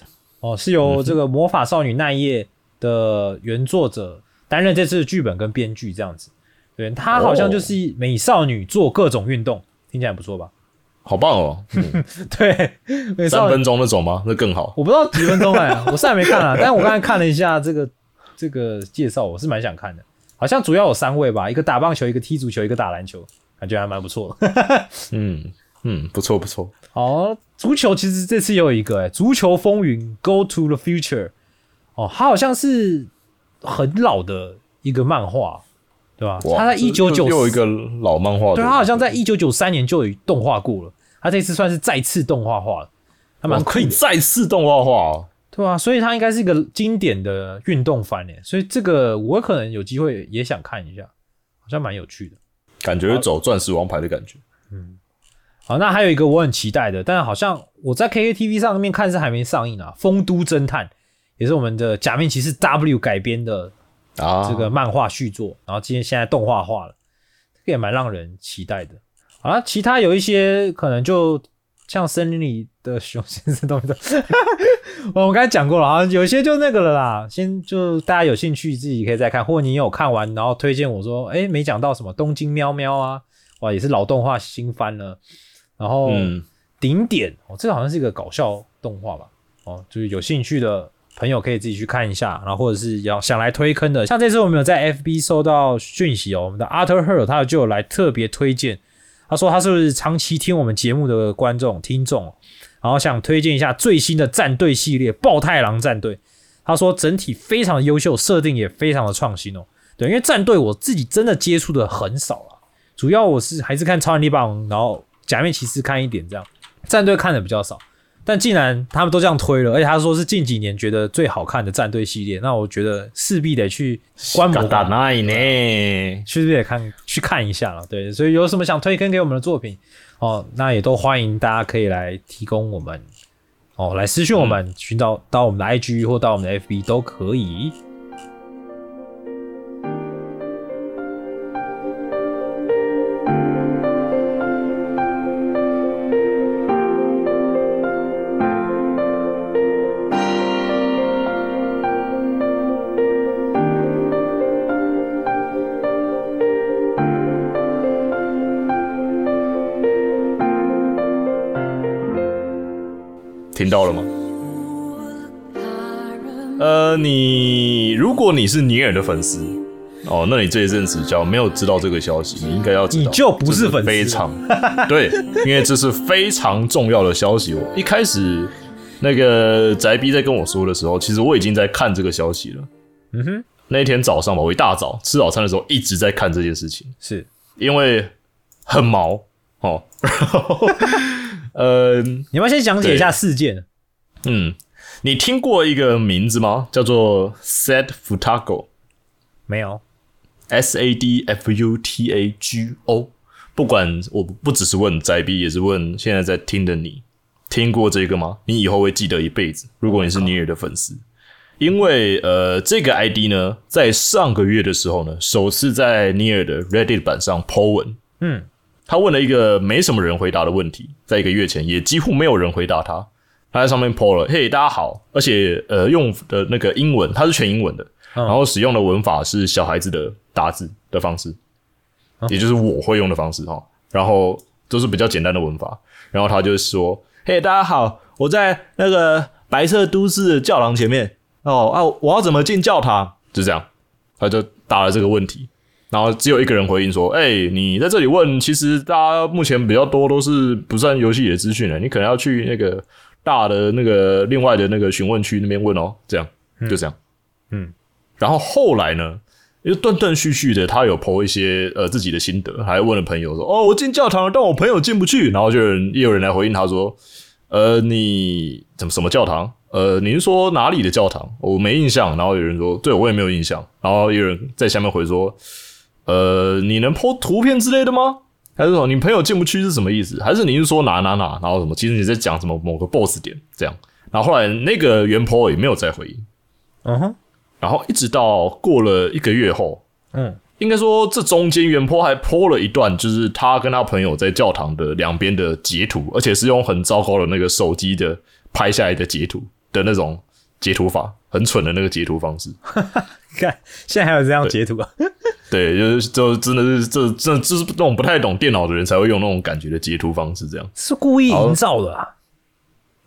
哦，是由这个魔法少女奈叶的原作者担任这次的剧本跟编剧这样子。对，他好像就是美少女做各种运动，听起来不错吧？好棒哦！对，美少女三分钟那种吗？那更好。我不知道几分钟哎、我是还没看啊，但是我刚才看了一下这个这个介绍，我是蛮想看的。好像主要有三位吧，一个打棒球，一个踢足球，一个打篮球，感觉还蛮不错的。嗯嗯，不错不错。好，足球其实这次又有一个哎，足球风云 Go to the Future。哦，它好像是很老的一个漫画，对吧？哇它在一九九又一个老漫画的，对，它好像在一九九三年就有动画过了，它这次算是再次动画化了，还蛮可以，再次动画化哦。对啊，所以它应该是一个经典的运动番诶，所以这个我可能有机会也想看一下，好像蛮有趣的。感觉走钻石王牌的感觉。嗯好，那还有一个我很期待的，但好像我在 KKTV 上面看是还没上映啊，《丰都侦探》也是我们的假面骑士 W 改编的啊，这个漫画续作，然后今天现在动画化了，这个也蛮让人期待的。好了，其他有一些可能就像森林里的熊先生都没 我们刚才讲过了啊，有些就那个了啦。先就大家有兴趣自己可以再看，或者你有看完然后推荐我说，哎，没讲到什么东京喵喵啊，哇，也是老动画新番了。然后嗯，顶点哦，这个好像是一个搞笑动画吧？哦，就是有兴趣的朋友可以自己去看一下，然后或者是要想来推坑的，像这次我们有在 FB 收到讯息哦，我们的 Arthur Her 他就有来特别推荐，他说他是不是长期听我们节目的观众听众，然后想推荐一下最新的战队系列《暴太郎战队》，他说整体非常优秀，设定也非常的创新哦。对，因为战队我自己真的接触的很少啊，主要我是还是看超人力霸王，然后假面骑士看一点这样，战队看的比较少。但既然他们都这样推了，而且他说是近几年觉得最好看的战队系列，那我觉得势必得去观摩打观摩，奈呢？势必得看去看一下了。对，所以有什么想推坑给我们的作品哦，那也都欢迎大家可以来提供我们哦，来私讯我们，寻找到我们的 IG 或到我们的 FB 都可以。听到了吗？呃，你如果你是尼尔的粉丝哦，那你这一阵子只要没有知道这个消息，你应该要知道，你就不是粉丝非常 对，因为这是非常重要的消息。我一开始那个宅逼在跟我说的时候，其实我已经在看这个消息了。嗯哼，那一天早上吧，我一大早吃早餐的时候一直在看这件事情，是因为很毛哦。然后，呃，你要不要先讲解一下事件？嗯，你听过一个名字吗？叫做 Sad Futago。没有，S A D F U T A G O。不管我不只是问宅 B，，也是问现在在听的你，听过这个吗？你以后会记得一辈子。如果你是尼尔的粉丝，因为呃，这个 ID 呢，在上个月的时候呢，首次在尼尔的 Reddit 版上 po 文。嗯，他问了一个没什么人回答的问题，在一个月前也几乎没有人回答他。他在上面 po 了：“嘿，大家好！”而且呃，用的那个英文，它是全英文的，嗯然后使用的文法是小孩子的打字的方式，也就是我会用的方式哈。然后都是比较简单的文法。然后他就说：“嘿，大家好，我在那个白色都市的教堂前面哦啊，我要怎么进教堂？”就这样，他就答了这个问题。然后只有一个人回应说：“哎、你在这里问，其实大家目前比较多都是不算游戏里的资讯了，你可能要去那个大的那个另外的那个询问区那边问哦。”这样，就这样，嗯。然后后来呢，又断断续续的，他有 po 一些呃自己的心得，还问了朋友说：“哦，我进教堂了，但我朋友进不去。”然后就有人也有人来回应他说：“呃，你怎么什么教堂？呃，你是说哪里的教堂？我没印象。”然后有人说：“对我也没有印象。”然后有人在下面回说：“呃，你能 po 图片之类的吗？还是说你朋友进不去是什么意思？还是你是说哪哪哪？然后什么？其实你在讲什么某个 boss 点这样。然后后来那个原 po 也没有再回应。嗯哼，然后一直到过了一个月后，嗯，应该说这中间原坡还泼了一段，就是他跟他朋友在教堂的两边的截图，而且是用很糟糕的那个手机的拍下来的截图的那种截图法，很蠢的那个截图方式。看现在还有这样截图啊？对，就是就真的是这这这是那种不太懂电脑的人才会用那种感觉的截图方式，这样是故意营造的啊？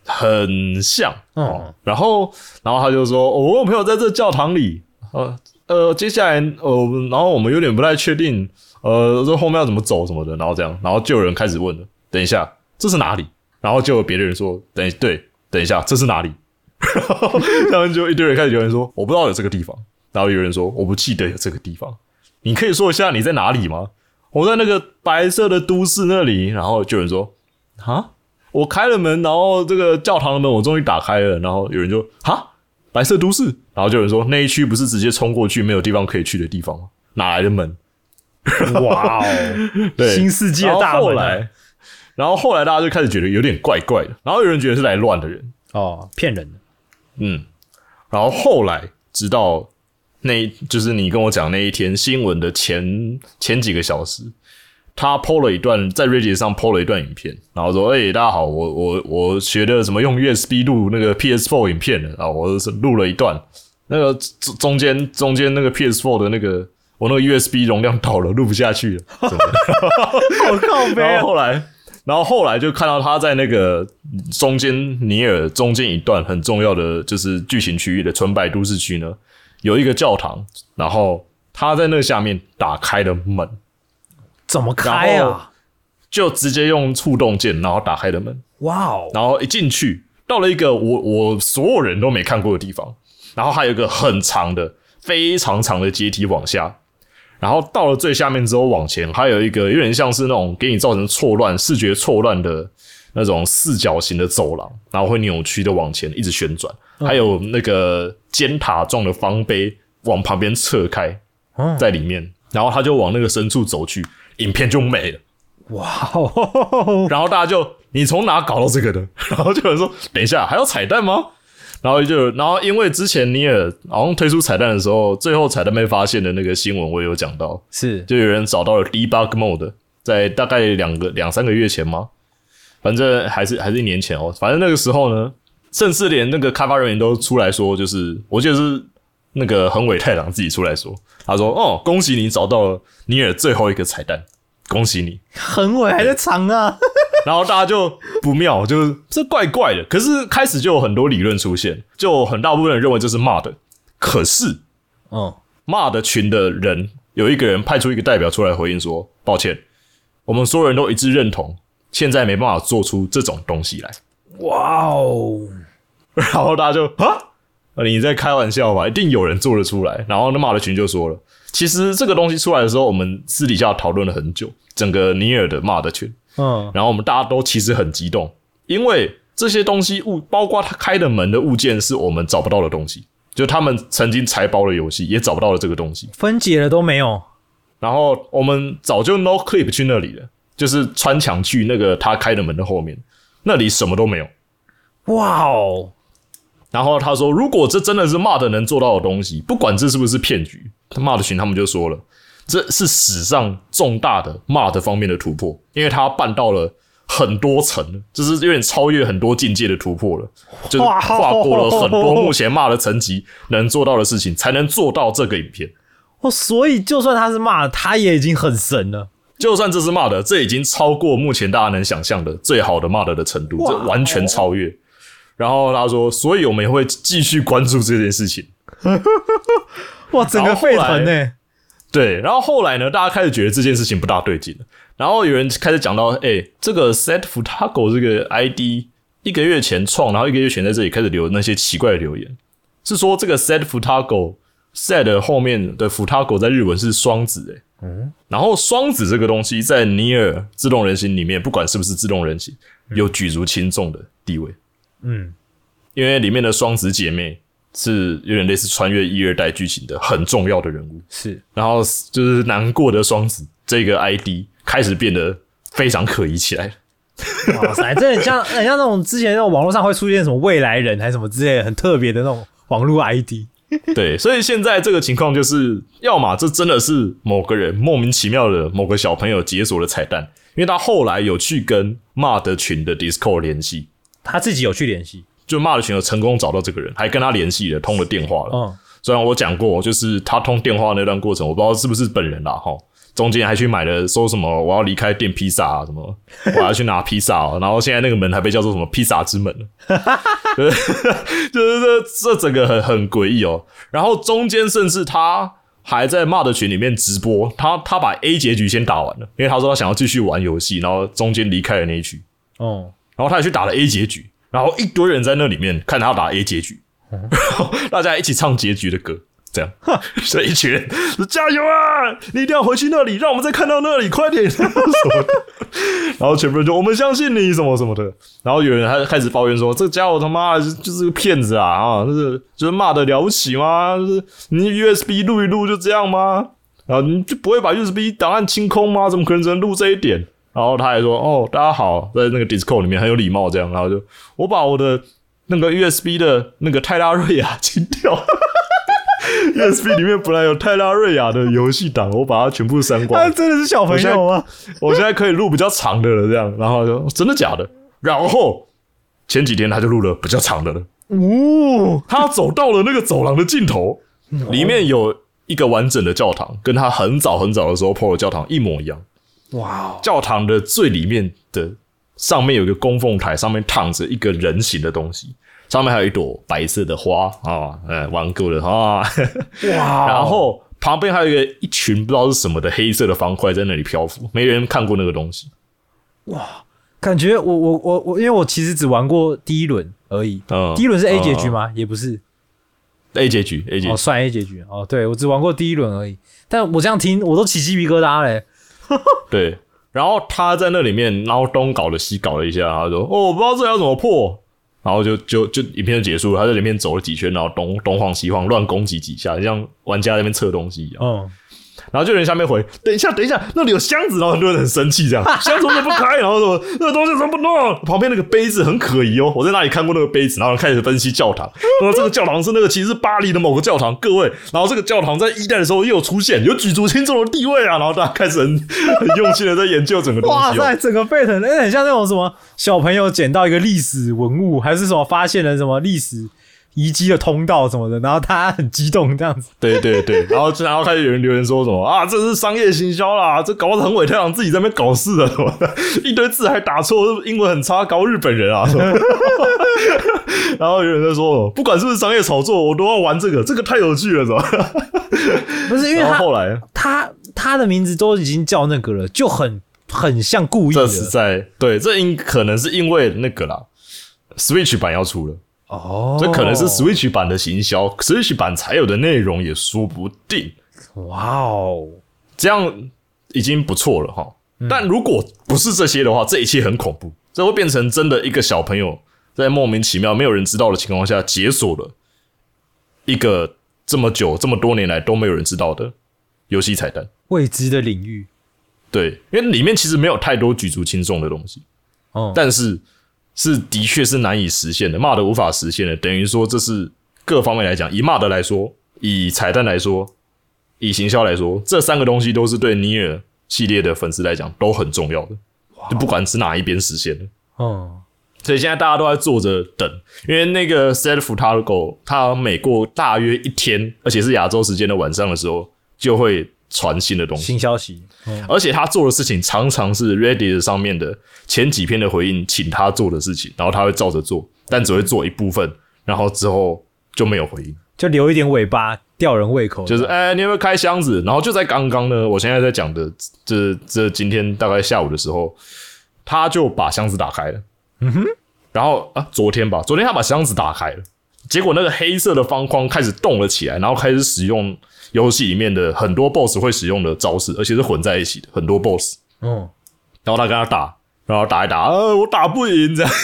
很像哦嗯。然后然后他就说，哦我有朋友在这教堂里，呃呃，接下来呃，然后我们有点不太确定，呃，这后面要怎么走什么的，然后这样，然后就有人开始问了，等一下，这是哪里？然后就有别的人说，等一对，等一下，这是哪里？然后他们就一堆人开始留言说，我不知道有这个地方，然后有人说，我不记得有这个地方，你可以说一下你在哪里吗？我在那个白色的都市那里，然后就有人说，啊，我开了门，然后这个教堂的门我终于打开了，然后有人就啊白色都市，然后就有人说那一区不是直接冲过去没有地方可以去的地方吗？哪来的门？哇哦，对，新世界大门啊。后来，然后后来大家就开始觉得有点怪怪的，然后有人觉得是来乱的人，哦，骗人的，嗯，然后后来直到那就是你跟我讲那一天新闻的前前几个小时，他 PO 了一段在 Reddit 上 PO 了一段影片，然后说：“哎、大家好，我我我学的什么用 USB 录那个 PS4 影片的啊，我是录了一段，那个中中间中间那个 PS4 的那个我那个 USB 容量倒了，录不下去了，什么的。好靠！然后后来，然后后来就看到他在那个中间尼尔中间一段很重要的就是剧情区域的纯白都市区呢，有一个教堂，然后他在那下面打开了门，怎么开啊？就直接用触动键，然后打开了门，哇哦，然后一进去到了一个我我所有人都没看过的地方，然后还有一个很长的、非常长的阶梯往下，然后到了最下面之后往前，还有一个有点像是那种给你造成错乱、视觉错乱的那种四角形的走廊，然后会扭曲的往前一直旋转，还有那个尖塔状的方碑往旁边侧开，嗯在里面，然后他就往那个深处走去，影片就没了。哇哦，然后大家就你从哪搞到这个的？然后就有人说等一下还有彩蛋吗？然后就然后因为之前尼尔好像推出彩蛋的时候，最后彩蛋被发现的那个新闻我也有讲到，是就有人找到了 debug mode，在大概两个两三个月前吗？反正还是还是一年前哦。反正那个时候呢，甚至连那个开发人员都出来说，就是我记得是那个横尾太郎自己出来说，他说：“哦，恭喜你找到了尼尔最后一个彩蛋，恭喜你。”横尾还在藏啊，然后大家就不妙，就是这怪怪的。可是开始就有很多理论出现，就很大部分人认为这是骂的。可是嗯，骂的群的人有一个人派出一个代表出来回应说：“抱歉，我们所有人都一致认同，现在没办法做出这种东西来。哇哦，”然后大家就啊，你在开玩笑吧？一定有人做得出来。然后那骂的群就说了：“其实这个东西出来的时候，我们私底下讨论了很久，整个尼尔的骂的群。”嗯，然后我们大家都其实很激动，因为这些东西物，包括他开的门的物件，是我们找不到的东西。就他们曾经拆包的游戏，也找不到的这个东西。分解了都没有，然后我们早就 no clip 去那里了，就是穿墙去那个他开的门的后面，那里什么都没有。哇哦，然后他说，如果这真的是骂的能做到的东西，不管这是不是骗局，他骂的群他们就说了，这是史上重大的骂的方面的突破，因为他办到了很多层，就是有点超越很多境界的突破了，就是跨过了很多目前骂的层级能做到的事情，才能做到这个影片。哦，所以就算他是骂，他也已经很神了。就算这是骂的，这已经超过目前大家能想象的最好的骂的的程度，哇这完全超越。然后他说，所以我们也会继续关注这件事情。哇，整个沸腾然呢、对，然后后来呢，大家开始觉得这件事情不大对劲了。然后有人开始讲到，哎、这个 Set Futago 这个 ID 一个月前创，然后一个月前在这里开始留那些奇怪的留言，是说这个 Set Futago Set 后面的 Futago 在日文是双子、哎。嗯，然后双子这个东西在尼尔自动人形里面，不管是不是自动人形，有举足轻重的地位。嗯，因为里面的双子姐妹是有点类似穿越一二代剧情的很重要的人物。是然后就是难过的双子这个 ID 开始变得非常可疑起来。哇塞，这很像 很像那种之前那种网络上会出现什么未来人还是什么之类的很特别的那种网络 ID。对，所以现在这个情况就是，要么这真的是某个人莫名其妙的某个小朋友解锁了彩蛋，因为他后来有去跟骂的群的 Discord 联系，他自己有去联系，就骂的群友成功找到这个人，还跟他联系了，通了电话了。嗯，虽然我讲过，就是他通电话那段过程，我不知道是不是本人啦，哈。中间还去买了说什么我要离开店披萨啊，什么 我要去拿披萨、啊，然后现在那个门还被叫做什么披萨之门了，就 是就是这这整个很很诡异哦。然后中间甚至他还在骂的群里面直播，他他把 A 结局先打完了，因为他说他想要继续玩游戏，然后中间离开了那一局，哦，然后他也去打了 A 结局，然后一堆人在那里面看他打 A 结局，然 后大家一起唱结局的歌，这样，所以一群人说加油啊！你一定要回去那里，让我们再看到那里，快点 什么的。然后全部人就我们相信你什么什么的。然后有人还开始抱怨说这家伙他妈的就就是个骗子啊啊！就是就是骂的了不起吗？就是你 USB 录一录就这样吗？然后你就不会把 USB 档案清空吗？怎么可能只能录这一点？然后他还说：“哦，大家好，在那个 Discord 里面很有礼貌，这样。”然后就我把我的那个 USB 的那个泰拉瑞亚清掉，USB 里面本来有泰拉瑞亚的游戏档，我把它全部删光他。真的是小朋友啊？我现在可以录比较长的了，这样。然后就真的假的？然后前几天他就录了比较长的了。哦，他走到了那个走廊的尽头，里面有一个完整的教堂，跟他很早很早的时候 PO 的教堂一模一样。哇哦，教堂的最里面的上面有一个供奉台，上面躺着一个人形的东西，上面还有一朵白色的花啊，呃，玩过了啊，哇 然后旁边还有一个一群不知道是什么的黑色的方块在那里漂浮，没人看过那个东西。哇感觉我我我我，因为我其实只玩过第一轮而已。嗯，第一轮是 A 嗯结局吗？也不是，？A 结局，A 结局哦，，算 A 结局。哦，对我只玩过第一轮而已。但我这样听，我都起鸡皮疙瘩嘞。对。然后他在那里面，然后东搞了西搞了一下，他说：“哦，我不知道这要怎么破。”然后就就就影片就结束了，他在里面走了几圈，然后东东晃西晃，乱攻击几下，像玩家在那边测东西一样。然后就有人下面回：“等一下，等一下，那里有箱子。”然后很多人很生气，这样 箱子为什么不开？然后说那个东西怎么不弄？旁边那个杯子很可疑哦，我在那里看过那个杯子，然后开始分析教堂。然后这个教堂是那个其实是巴黎的某个教堂，各位。然后这个教堂在一代的时候又有出现，有举足轻重的地位啊。然后大家开始很 很用心的在研究整个东西、哦。哇塞，整个沸腾，哎，很像那种什么小朋友捡到一个历史文物，还是什么发现了什么历史遗迹的通道什么的，然后他很激动这样子。对对对，然后然后开始有人留言说什么啊，这是商业行销啦，这搞得很伟太郎自己在那边搞事的什么的，一堆字还打错，英文很差，搞日本人啊什么的。然后有人在说，不管是不是商业炒作，我都要玩这个，这个太有趣了，是吧？不是因为他后后来，他他的名字都已经叫那个了，就很很像故意这的是在对，这应可能是因为那个啦，Switch 版要出了，哦，这可能是 Switch 版的行销，Switch 版才有的内容也说不定。哇哦，这样已经不错了哈。嗯但如果不是这些的话，这一切很恐怖，这会变成真的一个小朋友在莫名其妙没有人知道的情况下解锁了一个这么久这么多年来都没有人知道的游戏彩蛋。未知的领域。对，因为里面其实没有太多举足轻重的东西，哦，但是是的确是难以实现的，骂的无法实现的，等于说这是各方面来讲，以骂的来说，以彩蛋来说，以行销来说，这三个东西都是对尼尔系列的粉丝来讲都很重要的，就不管是哪一边实现的。哦，所以现在大家都在坐着等，因为那个 Self t a r g o 它每过大约一天，而且是亚洲时间的晚上的时候，就会传新的东西。新消息。嗯而且他做的事情常常是 Reddit 上面的前几篇的回应，请他做的事情，然后他会照着做，但只会做一部分，然后之后就没有回应。就留一点尾巴吊人胃口，就是哎、你有没有开箱子？然后就在刚刚呢，我现在在讲的这这今天大概下午的时候，他就把箱子打开了。嗯哼，然后啊，昨天吧，昨天他把箱子打开了，结果那个黑色的方框开始动了起来，然后开始使用游戏里面的很多 BOSS 会使用的招式，而且是混在一起的很多 BOSS。嗯，然后他跟他打，然后打一打，呃，我打不赢这样。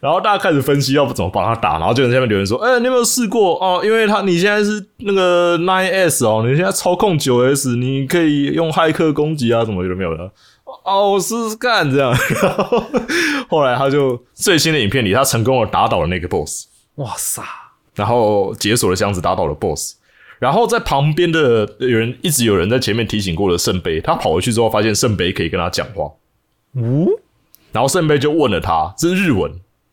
然后大家开始分析要不怎么帮他打，然后就在下面留言说：“哎、你有没有试过哦？因为他你现在是那个 Nine S 哦，你现在操控九 S，你可以用骇客攻击啊，什么有没有的？哦，我试试看这样。然后后来他就最新的影片里，他成功的打倒了那个 BOSS。哇塞，然后解锁了箱子，打倒了 BOSS。然后在旁边的有人一直有人在前面提醒过的圣杯，他跑回去之后发现圣杯可以跟他讲话，呜，然后圣杯就问了他，这是日文，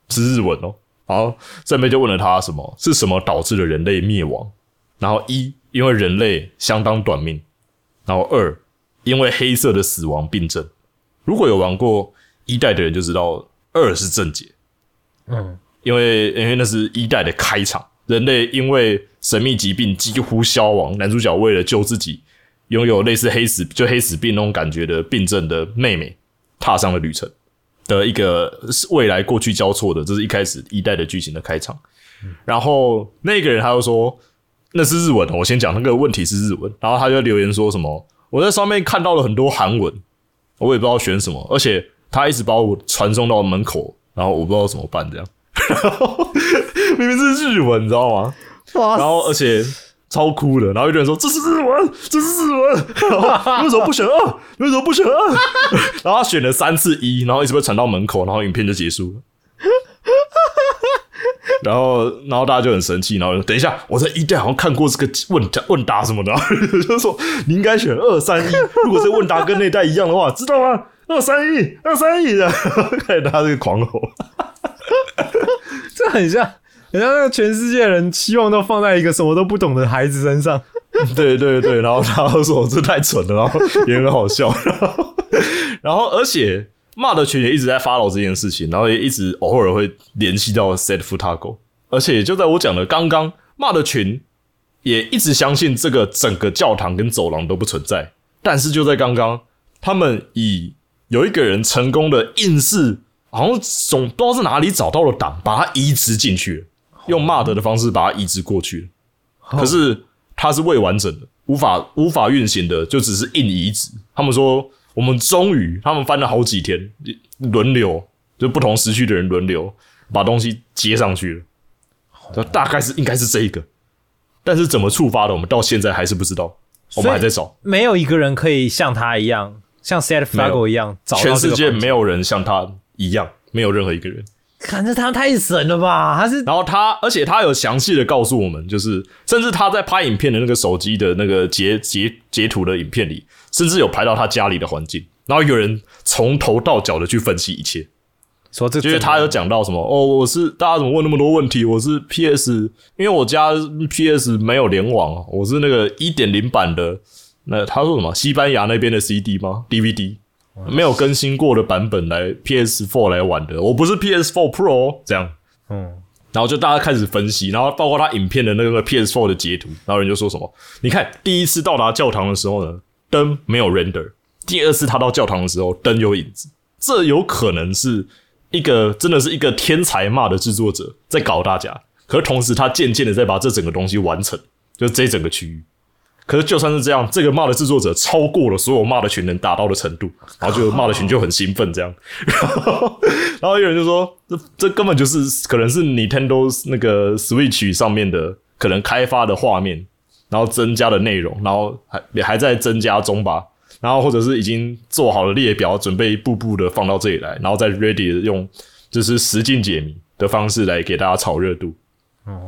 是日文哦。然后圣杯就问了他什么是什么导致了人类灭亡？然后一因为人类相当短命，然后二因为黑色的死亡病症。如果有玩过一代的人就知道，二是正解，嗯，因为因为那是一代的开场，人类因为神秘疾病几乎消亡，男主角为了救自己拥有类似黑死就黑死病那种感觉的病症的妹妹，踏上了旅程的一个未来过去交错的，这是一开始一代的剧情的开场。然后那个人他又说那是日文哦，我先讲那个问题是日文，然后他就留言说什么我在上面看到了很多韩文，我也不知道选什么，而且他一直把我传送到门口，然后我不知道怎么办这样。然 后明明是日文，你知道吗？哇然后而且超酷的，然后有人说这是日文，这是日文，然后你为什么不选二？你为什么不选二？然后他选了三次一，然后一直被传到门口，然后影片就结束了。然后，然后大家就很生气，然后就等一下，我在一代好像看过这个问答问答什么的，然后就说你应该选二三一，如果这个问答跟那代一样的话，知道吗？二三一，二三一的，开始大家这个狂吼。这很像，很像那个全世界人期望都放在一个什么都不懂的孩子身上。对对对，然后他就说这太蠢了，然后也很好笑。然后而且骂的群也一直在 follow 这件事情，然后也一直偶尔会联系到 Set Futago，而且就在我讲的刚刚，骂的群也一直相信这个整个教堂跟走廊都不存在，但是就在刚刚，他们以有一个人成功的硬是好像总不知道是哪里找到了档，把它移植进去了，用骂的的方式把它移植过去了。可是它是未完整的，无法无法运行的，就只是硬移植。他们说，我们终于，他们翻了好几天，轮流，就不同时区的人轮流把东西接上去了。就大概是应该是这一个，但是怎么触发的，我们到现在还是不知道，我们还在找。没有一个人可以像他一样，像 Set Flago 一样找到全世界没没有人像他一样，没有任何一个人。看这他太神了吧？他是然后他，而且他有详细的告诉我们，就是甚至他在拍影片的那个手机的那个截截截图的影片里，甚至有拍到他家里的环境，然后有人从头到脚的去分析一切，说这就是他有讲到什么哦，我是大家怎么问那么多问题？我是 PS，因为我家 PS 没有联网，我是那个一点零版的。那他说什么？西班牙那边的 CD 吗？DVD 没有更新过的版本来 PS4 来玩的，我不是 PS4 Pro 这样。嗯，然后就大家开始分析，然后包括他影片的那个 PS4 的截图，然后人就说什么：你看第一次到达教堂的时候呢，灯没有 render；第二次他到教堂的时候，灯有影子。这有可能是一个真的是一个天才骂的制作者在搞大家，可是同时他渐渐的在把这整个东西完成，就这整个区域。可是就算是这样，这个骂的制作者超过了所有骂的群能达到的程度，然后就骂的群就很兴奋这样，然 后然后有人就说这这根本就是可能是 Nintendo 那个 Switch 上面的可能开发的画面，然后增加的内容，然后还也还在增加中吧，然后或者是已经做好了列表，准备一步步的放到这里来，然后再 ready 用就是实境解谜的方式来给大家炒热度，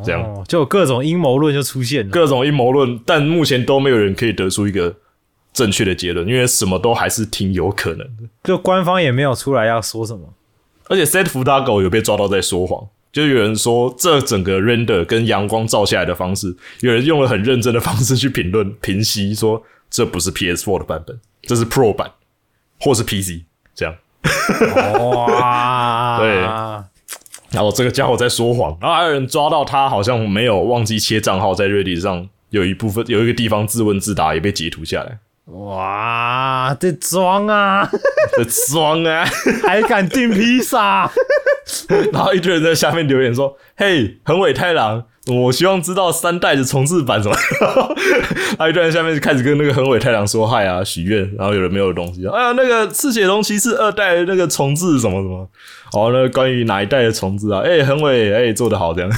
这样。哦，就有各种阴谋论就出现了。各种阴谋论，但目前都没有人可以得出一个正确的结论，因为什么都还是挺有可能的。就官方也没有出来要说什么。而且 Set 福大狗有被抓到在说谎，就有人说这整个 render 跟阳光照下来的方式，有人用了很认真的方式去评论评析，说这不是 PS4 的版本，这是 Pro 版或是 PC 这样。哇，对然后这个家伙在说谎，然后还有人抓到他好像没有忘记切账号，在 Reddit 上有一部分有一个地方自问自答也被截图下来，哇，这装啊，这装啊！还敢订披萨？然后一堆人在下面留言说：“嘿，横尾太郎，我希望知道三代的重置版什么。”然后一堆人下面就开始跟那个横尾太郎说嗨啊，许愿。然后有人没有东西，哎呀，那个赤血龙骑士二代的那个重置什么什么，哦，那个关于哪一代的重置啊？哎，横尾，哎，做得好，这样。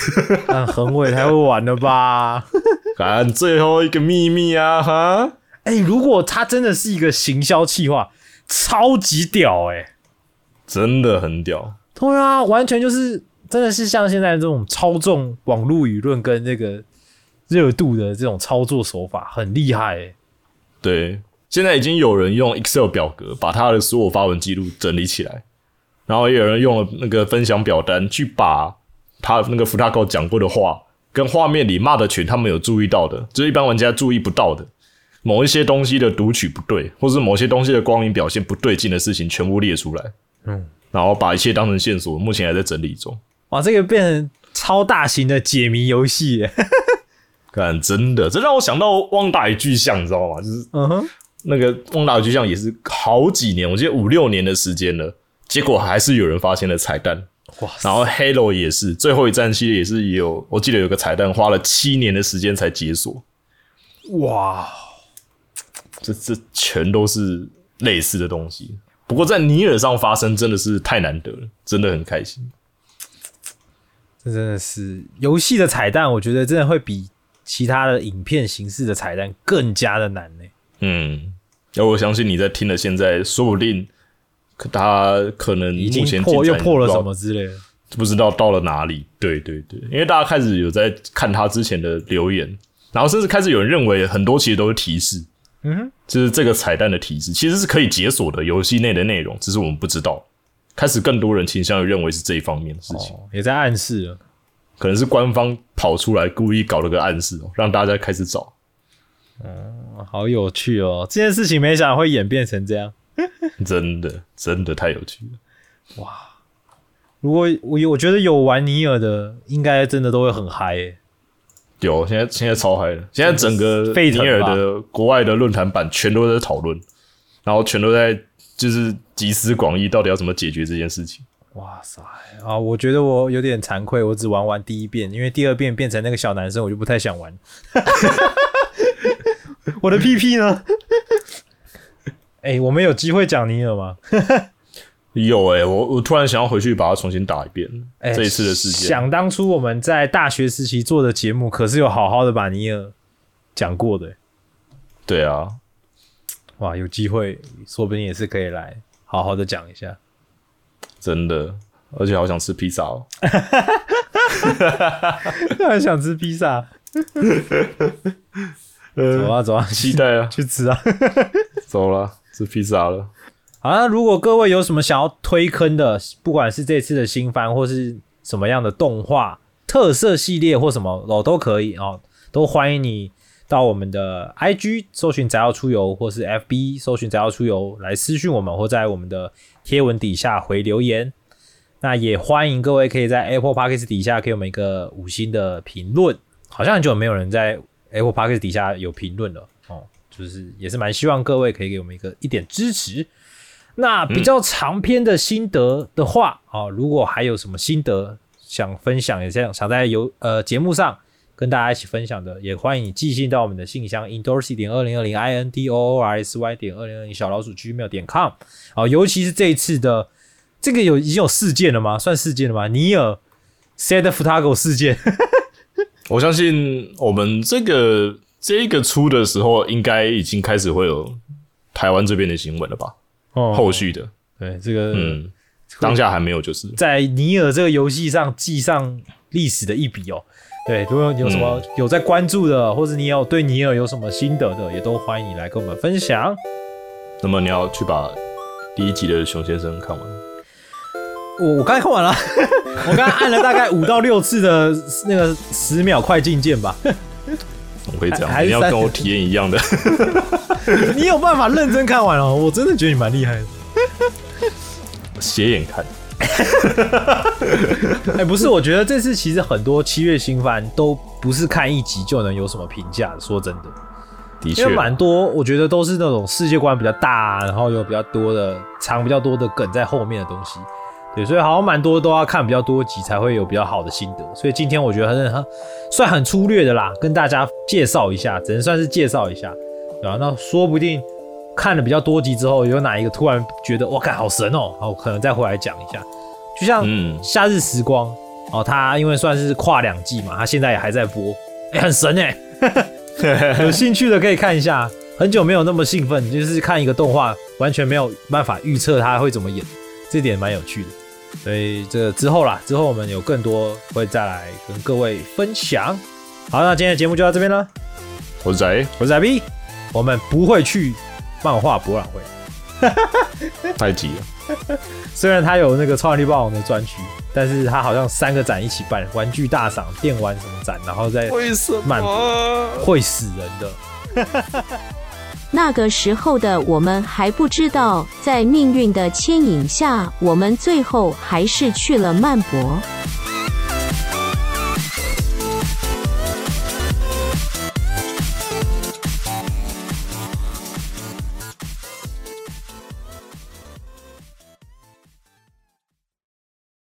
看横尾太会玩了吧？看最后一个秘密啊，哈，哎、如果他真的是一个行销企划，超级屌哎、真的很屌。对啊，完全就是真的是像现在这种操纵网络舆论跟那个热度的这种操作手法，很厉害哎、对，现在已经有人用 Excel 表格把他的所有发文记录整理起来，然后也有人用了那个分享表单去把他那个福大狗讲过的话跟画面里骂的群他们有注意到的，就是一般玩家注意不到的某一些东西的读取不对，或是某些东西的光影表现不对劲的事情全部列出来，嗯，然后把一切当成线索，目前还在整理中。哇，这个变成超大型的解谜游戏耶，看，真的，这让我想到《旺达与巨像》，你知道吗？就是嗯哼，那个《旺达与巨像》也是好几年，我记得五六年的时间了，结果还是有人发现了彩蛋。哇，然后 Halo 也是，最后一战系列也是有，我记得有个彩蛋花了七年的时间才解锁。哇，这这全都是类似的东西。不过在尼尔上发生真的是太难得了，真的很开心。这真的是游戏的彩蛋，我觉得真的会比其他的影片形式的彩蛋更加的难呢。嗯，那我相信你在听了现在，说不定可他可能已经目前破又破了什么之类的。不知道到了哪里。对对对，因为大家开始有在看他之前的留言，然后甚至开始有人认为很多其实都是提示，嗯哼，就是这个彩蛋的提示其实是可以解锁的游戏内的内容，只是我们不知道。开始更多人倾向于认为是这一方面的事情，哦，也在暗示了。可能是官方跑出来故意搞了个暗示哦，让大家开始找。嗯好有趣哦！这件事情没想到会演变成这样。真的真的太有趣了。哇如果我有我觉得有玩尼尔的，应该真的都会很嗨、欸。有，现在现在超嗨的，现在整个尼沸腾吧尔的国外的论坛版全都在讨论，然后全都在就是集思广益，到底要怎么解决这件事情。哇塞啊！我觉得我有点惭愧，我只玩完第一遍，因为第二遍变成那个小男生，我就不太想玩。我的屁屁呢？哎、我们有机会讲尼尔吗？有哎、我我突然想要回去把它重新打一遍。哎这一次的事件，想当初我们在大学时期做的节目，可是有好好的把尼尔讲过的、对啊，哇，有机会说不定也是可以来好好的讲一下。真的，而且好想吃披萨哦。突然想吃披萨，走啊走啊，期待啊，去吃啊！走了，吃披萨了。好，那如果各位有什么想要推坑的，不管是这次的新番或是什么样的动画特色系列或什么哦，都可以哦，都欢迎你到我们的 IG 搜寻“宅要出游”或是 FB 搜寻“宅要出游”来私讯我们，或在我们的贴文底下回留言。那也欢迎各位可以在 Apple Podcast 底下给我们一个五星的评论。好像很久没有人在 Apple Podcast 底下有评论了哦，就是也是蛮希望各位可以给我们一个一点支持。那比较长篇的心得的话，哦，如果还有什么心得想分享，也想想在有呃节目上跟大家一起分享的，也欢迎你寄信到我们的信箱 indorsy 点二零二零 i n d o o r s y 点二零二零小老鼠 gmail 点 com 哦，尤其是这一次的这个有已经有事件了吗？算事件了吗？尼尔 Sad Futago 事件，我相信我们这个这个出的时候，应该已经开始会有台湾这边的新闻了吧？哦后续的，对这个嗯，当下还没有，就是在尼尔这个游戏上记上历史的一笔哦。对，如果有什么有在关注的，或者你有对尼尔有什么心得的，也都欢迎你来跟我们分享。那么你要去把第一集的熊先生看完。我我刚才看完了，我刚才按了大概五到六次的那个十秒快进键吧。怎么会这样？你要跟我体验一样的，你有办法认真看完哦，我真的觉得你蛮厉害的。斜眼看。哎、不是，我觉得这次其实很多七月新番都不是看一集就能有什么评价的。说真的，的确因为，蛮多，我觉得都是那种世界观比较大，然后有比较多的藏比较多的梗在后面的东西。对，所以好像蛮多都要看比较多集才会有比较好的心得。所以今天我觉得很很算很粗略的啦，跟大家介绍一下，只能算是介绍一下，对吧、那说不定看了比较多集之后，有哪一个突然觉得哇，看好神哦，好，可能再回来讲一下。就像嗯，夏日时光哦，它因为算是跨两季嘛，它现在也还在播，哎、很神哎、有兴趣的可以看一下。很久没有那么兴奋，就是看一个动画，完全没有办法预测它会怎么演，这点蛮有趣的。所以这个之后啦，之后我们有更多会再来跟各位分享。好，那今天的节目就到这边了。我是仔，我是仔 B，我们不会去漫画博览会。太急了。虽然他有那个超能力霸王的专区，但是他好像三个展一起办，玩具大赏、电玩什么展，然后再为什漫会死人的。那个时候的我们还不知道，在命运的牵引下，我们最后还是去了曼博。